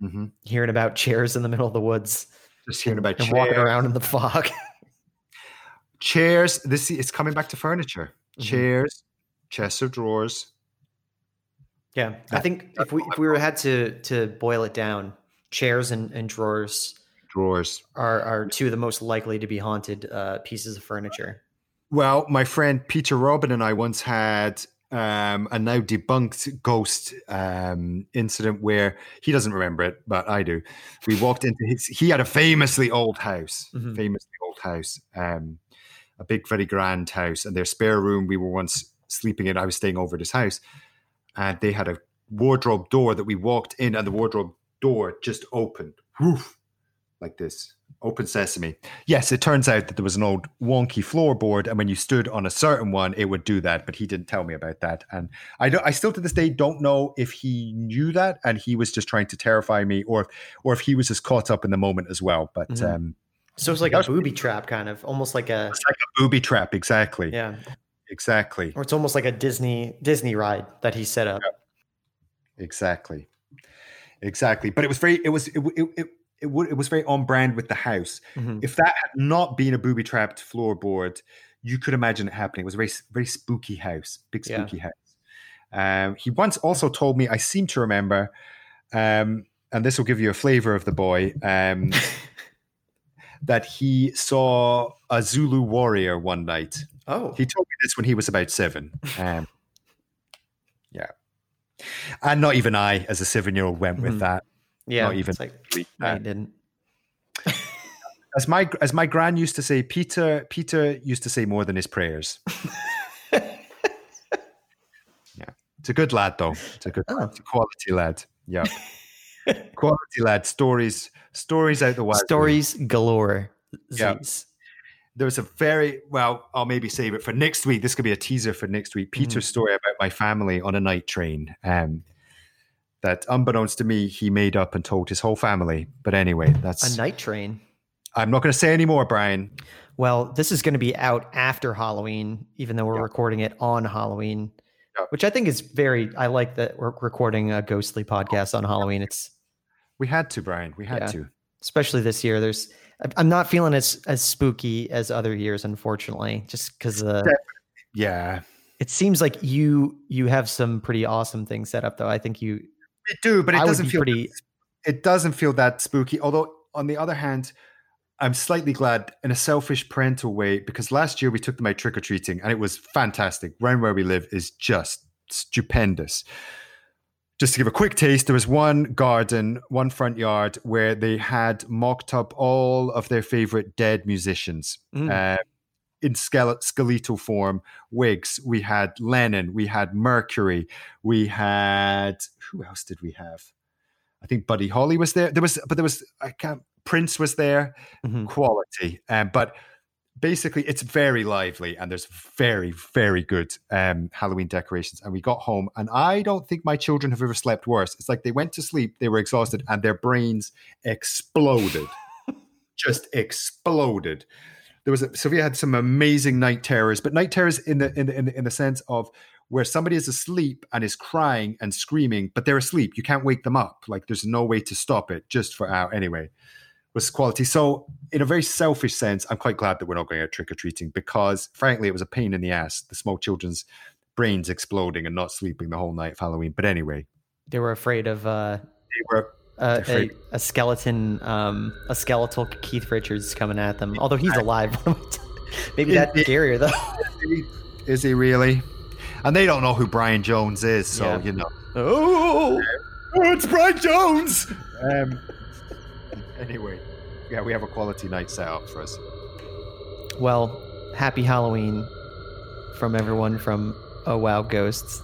hmm
hearing about chairs in the middle of the woods
Just hearing about
and
chairs.
walking around in the fog. (laughs)
chairs. This it's coming back to furniture.
Mhm.
Chairs, chests of drawers.
Yeah, I think if we if we were had to to boil it down, chairs and, and drawers
Drawers.
are are two of the most likely to be haunted uh, pieces of furniture.
Well, my friend Peter Robin and I once had um, a now debunked ghost um, incident where he doesn't remember it, but I do. We walked into his. He had a famously old house,
Mhm.
famously old house, um, a big, very grand house, and their spare room we were once sleeping in. I was staying over at his house, and they had a wardrobe door that we walked in, and the wardrobe door just opened, woof, like this. Open sesame. Yes, it turns out that there was an old wonky floorboard, and when you stood on a certain one, it would do that. But he didn't tell me about that, and I. I still to this day don't know if he knew that and he was just trying to terrify me, or or if he was just caught up in the moment as well. But
Mhm.
um,
So it's like a booby trap, kind of, almost like a
it's like a booby trap, exactly,
yeah,
exactly,
or it's almost like a Disney Disney ride that he set up.
exactly, exactly. But it was very, it was, it it it, it, would, it was very on brand with the house.
Mhm.
If that had not been a booby trapped floorboard, you could imagine it happening. It was a very, very spooky house, big
Yeah.
spooky house. Um, he once also told me, I seem to remember, um, and this will give you a flavor of the boy, um, (laughs) that he saw a Zulu warrior one night.
Oh,
He told me this when he was about seven. Um, yeah. And not even I, as a seven year old, went with that.
yeah.
not even
like I
Uh,
didn't.
as my as my gran used to say, Peter Peter used to say more than his prayers. (laughs) yeah, it's a good lad though. It's a good,
Oh.
it's a quality lad. Yeah, quality lad. Stories, stories out the way.
Stories galore.
Yeah.
Z's.
There was a very well. I'll maybe save it for next week. This could be a teaser for next week. Peter's story about my family on a night train. Um, that unbeknownst to me, he made up and told his whole family. But anyway, that's.
A night train.
I'm not going to say any more, Brian.
Well, this is going to be out after Halloween, even though we're
Yeah.
recording it on Halloween,
Yeah.
which I think is very. I like that we're recording a ghostly podcast on Halloween. It's
We had to, Brian. We had
Yeah.
to.
especially this year. There's I'm not feeling as as spooky as other years, unfortunately, just because uh, (laughs)
Yeah,
it seems like you you have some pretty awesome things set up. Though I think you
we do, but it
I
doesn't feel
pretty.
it doesn't feel that spooky. Although on the other hand, I'm slightly glad in a selfish parental way because last year we took them out trick or treating and it was fantastic. Round where we live is just stupendous. Just to give a quick taste, there was one garden, one front yard where they had mocked up all of their favorite dead musicians
Mm.
uh, in skele- skeletal form, wigs. We had Lennon, we had Mercury, we had who else did we have? I think Buddy Holly was there. There was, but there was I can't. Prince was there.
Mhm.
Quality, um, but basically it's very lively and there's very very good um, Halloween decorations. And we got home, and I don't think my children have ever slept worse. It's like they went to sleep, they were exhausted, and their brains exploded, (laughs) just exploded. There was a, Sophia had some amazing night terrors, but night terrors in the in the, in the in the sense of where somebody is asleep and is crying and screaming, but they're asleep. You can't wake them up. Like there's no way to stop it. Just for out anyway, was quality. So in a very selfish sense, I'm quite glad that we're not going out trick or treating because, frankly, it was a pain in the ass. The small children's brains exploding and not sleeping the whole night of Halloween. But anyway,
They were afraid of uh,
they were.
a, a,
Afraid.
a skeleton, um, a skeletal Keith Richards coming at them. Although he's alive, (laughs) maybe that's scarier though. (laughs)
Is he really? And they don't know who Brian Jones is, so
Yeah.
you know.
Oh,
Oh, it's Brian Jones. Um. (laughs) Anyway, yeah, we have a quality night set up for us.
well, happy Halloween from everyone from Oh Wow Ghosts.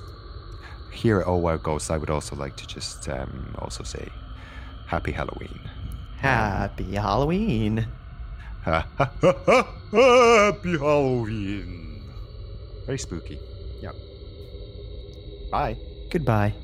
Here at Oh Wow Ghosts, I would also like to just um, also say Happy Halloween.
Happy Halloween.
Ha, ha, ha, ha, Happy Halloween. Very spooky. Yep.
Bye.
Goodbye.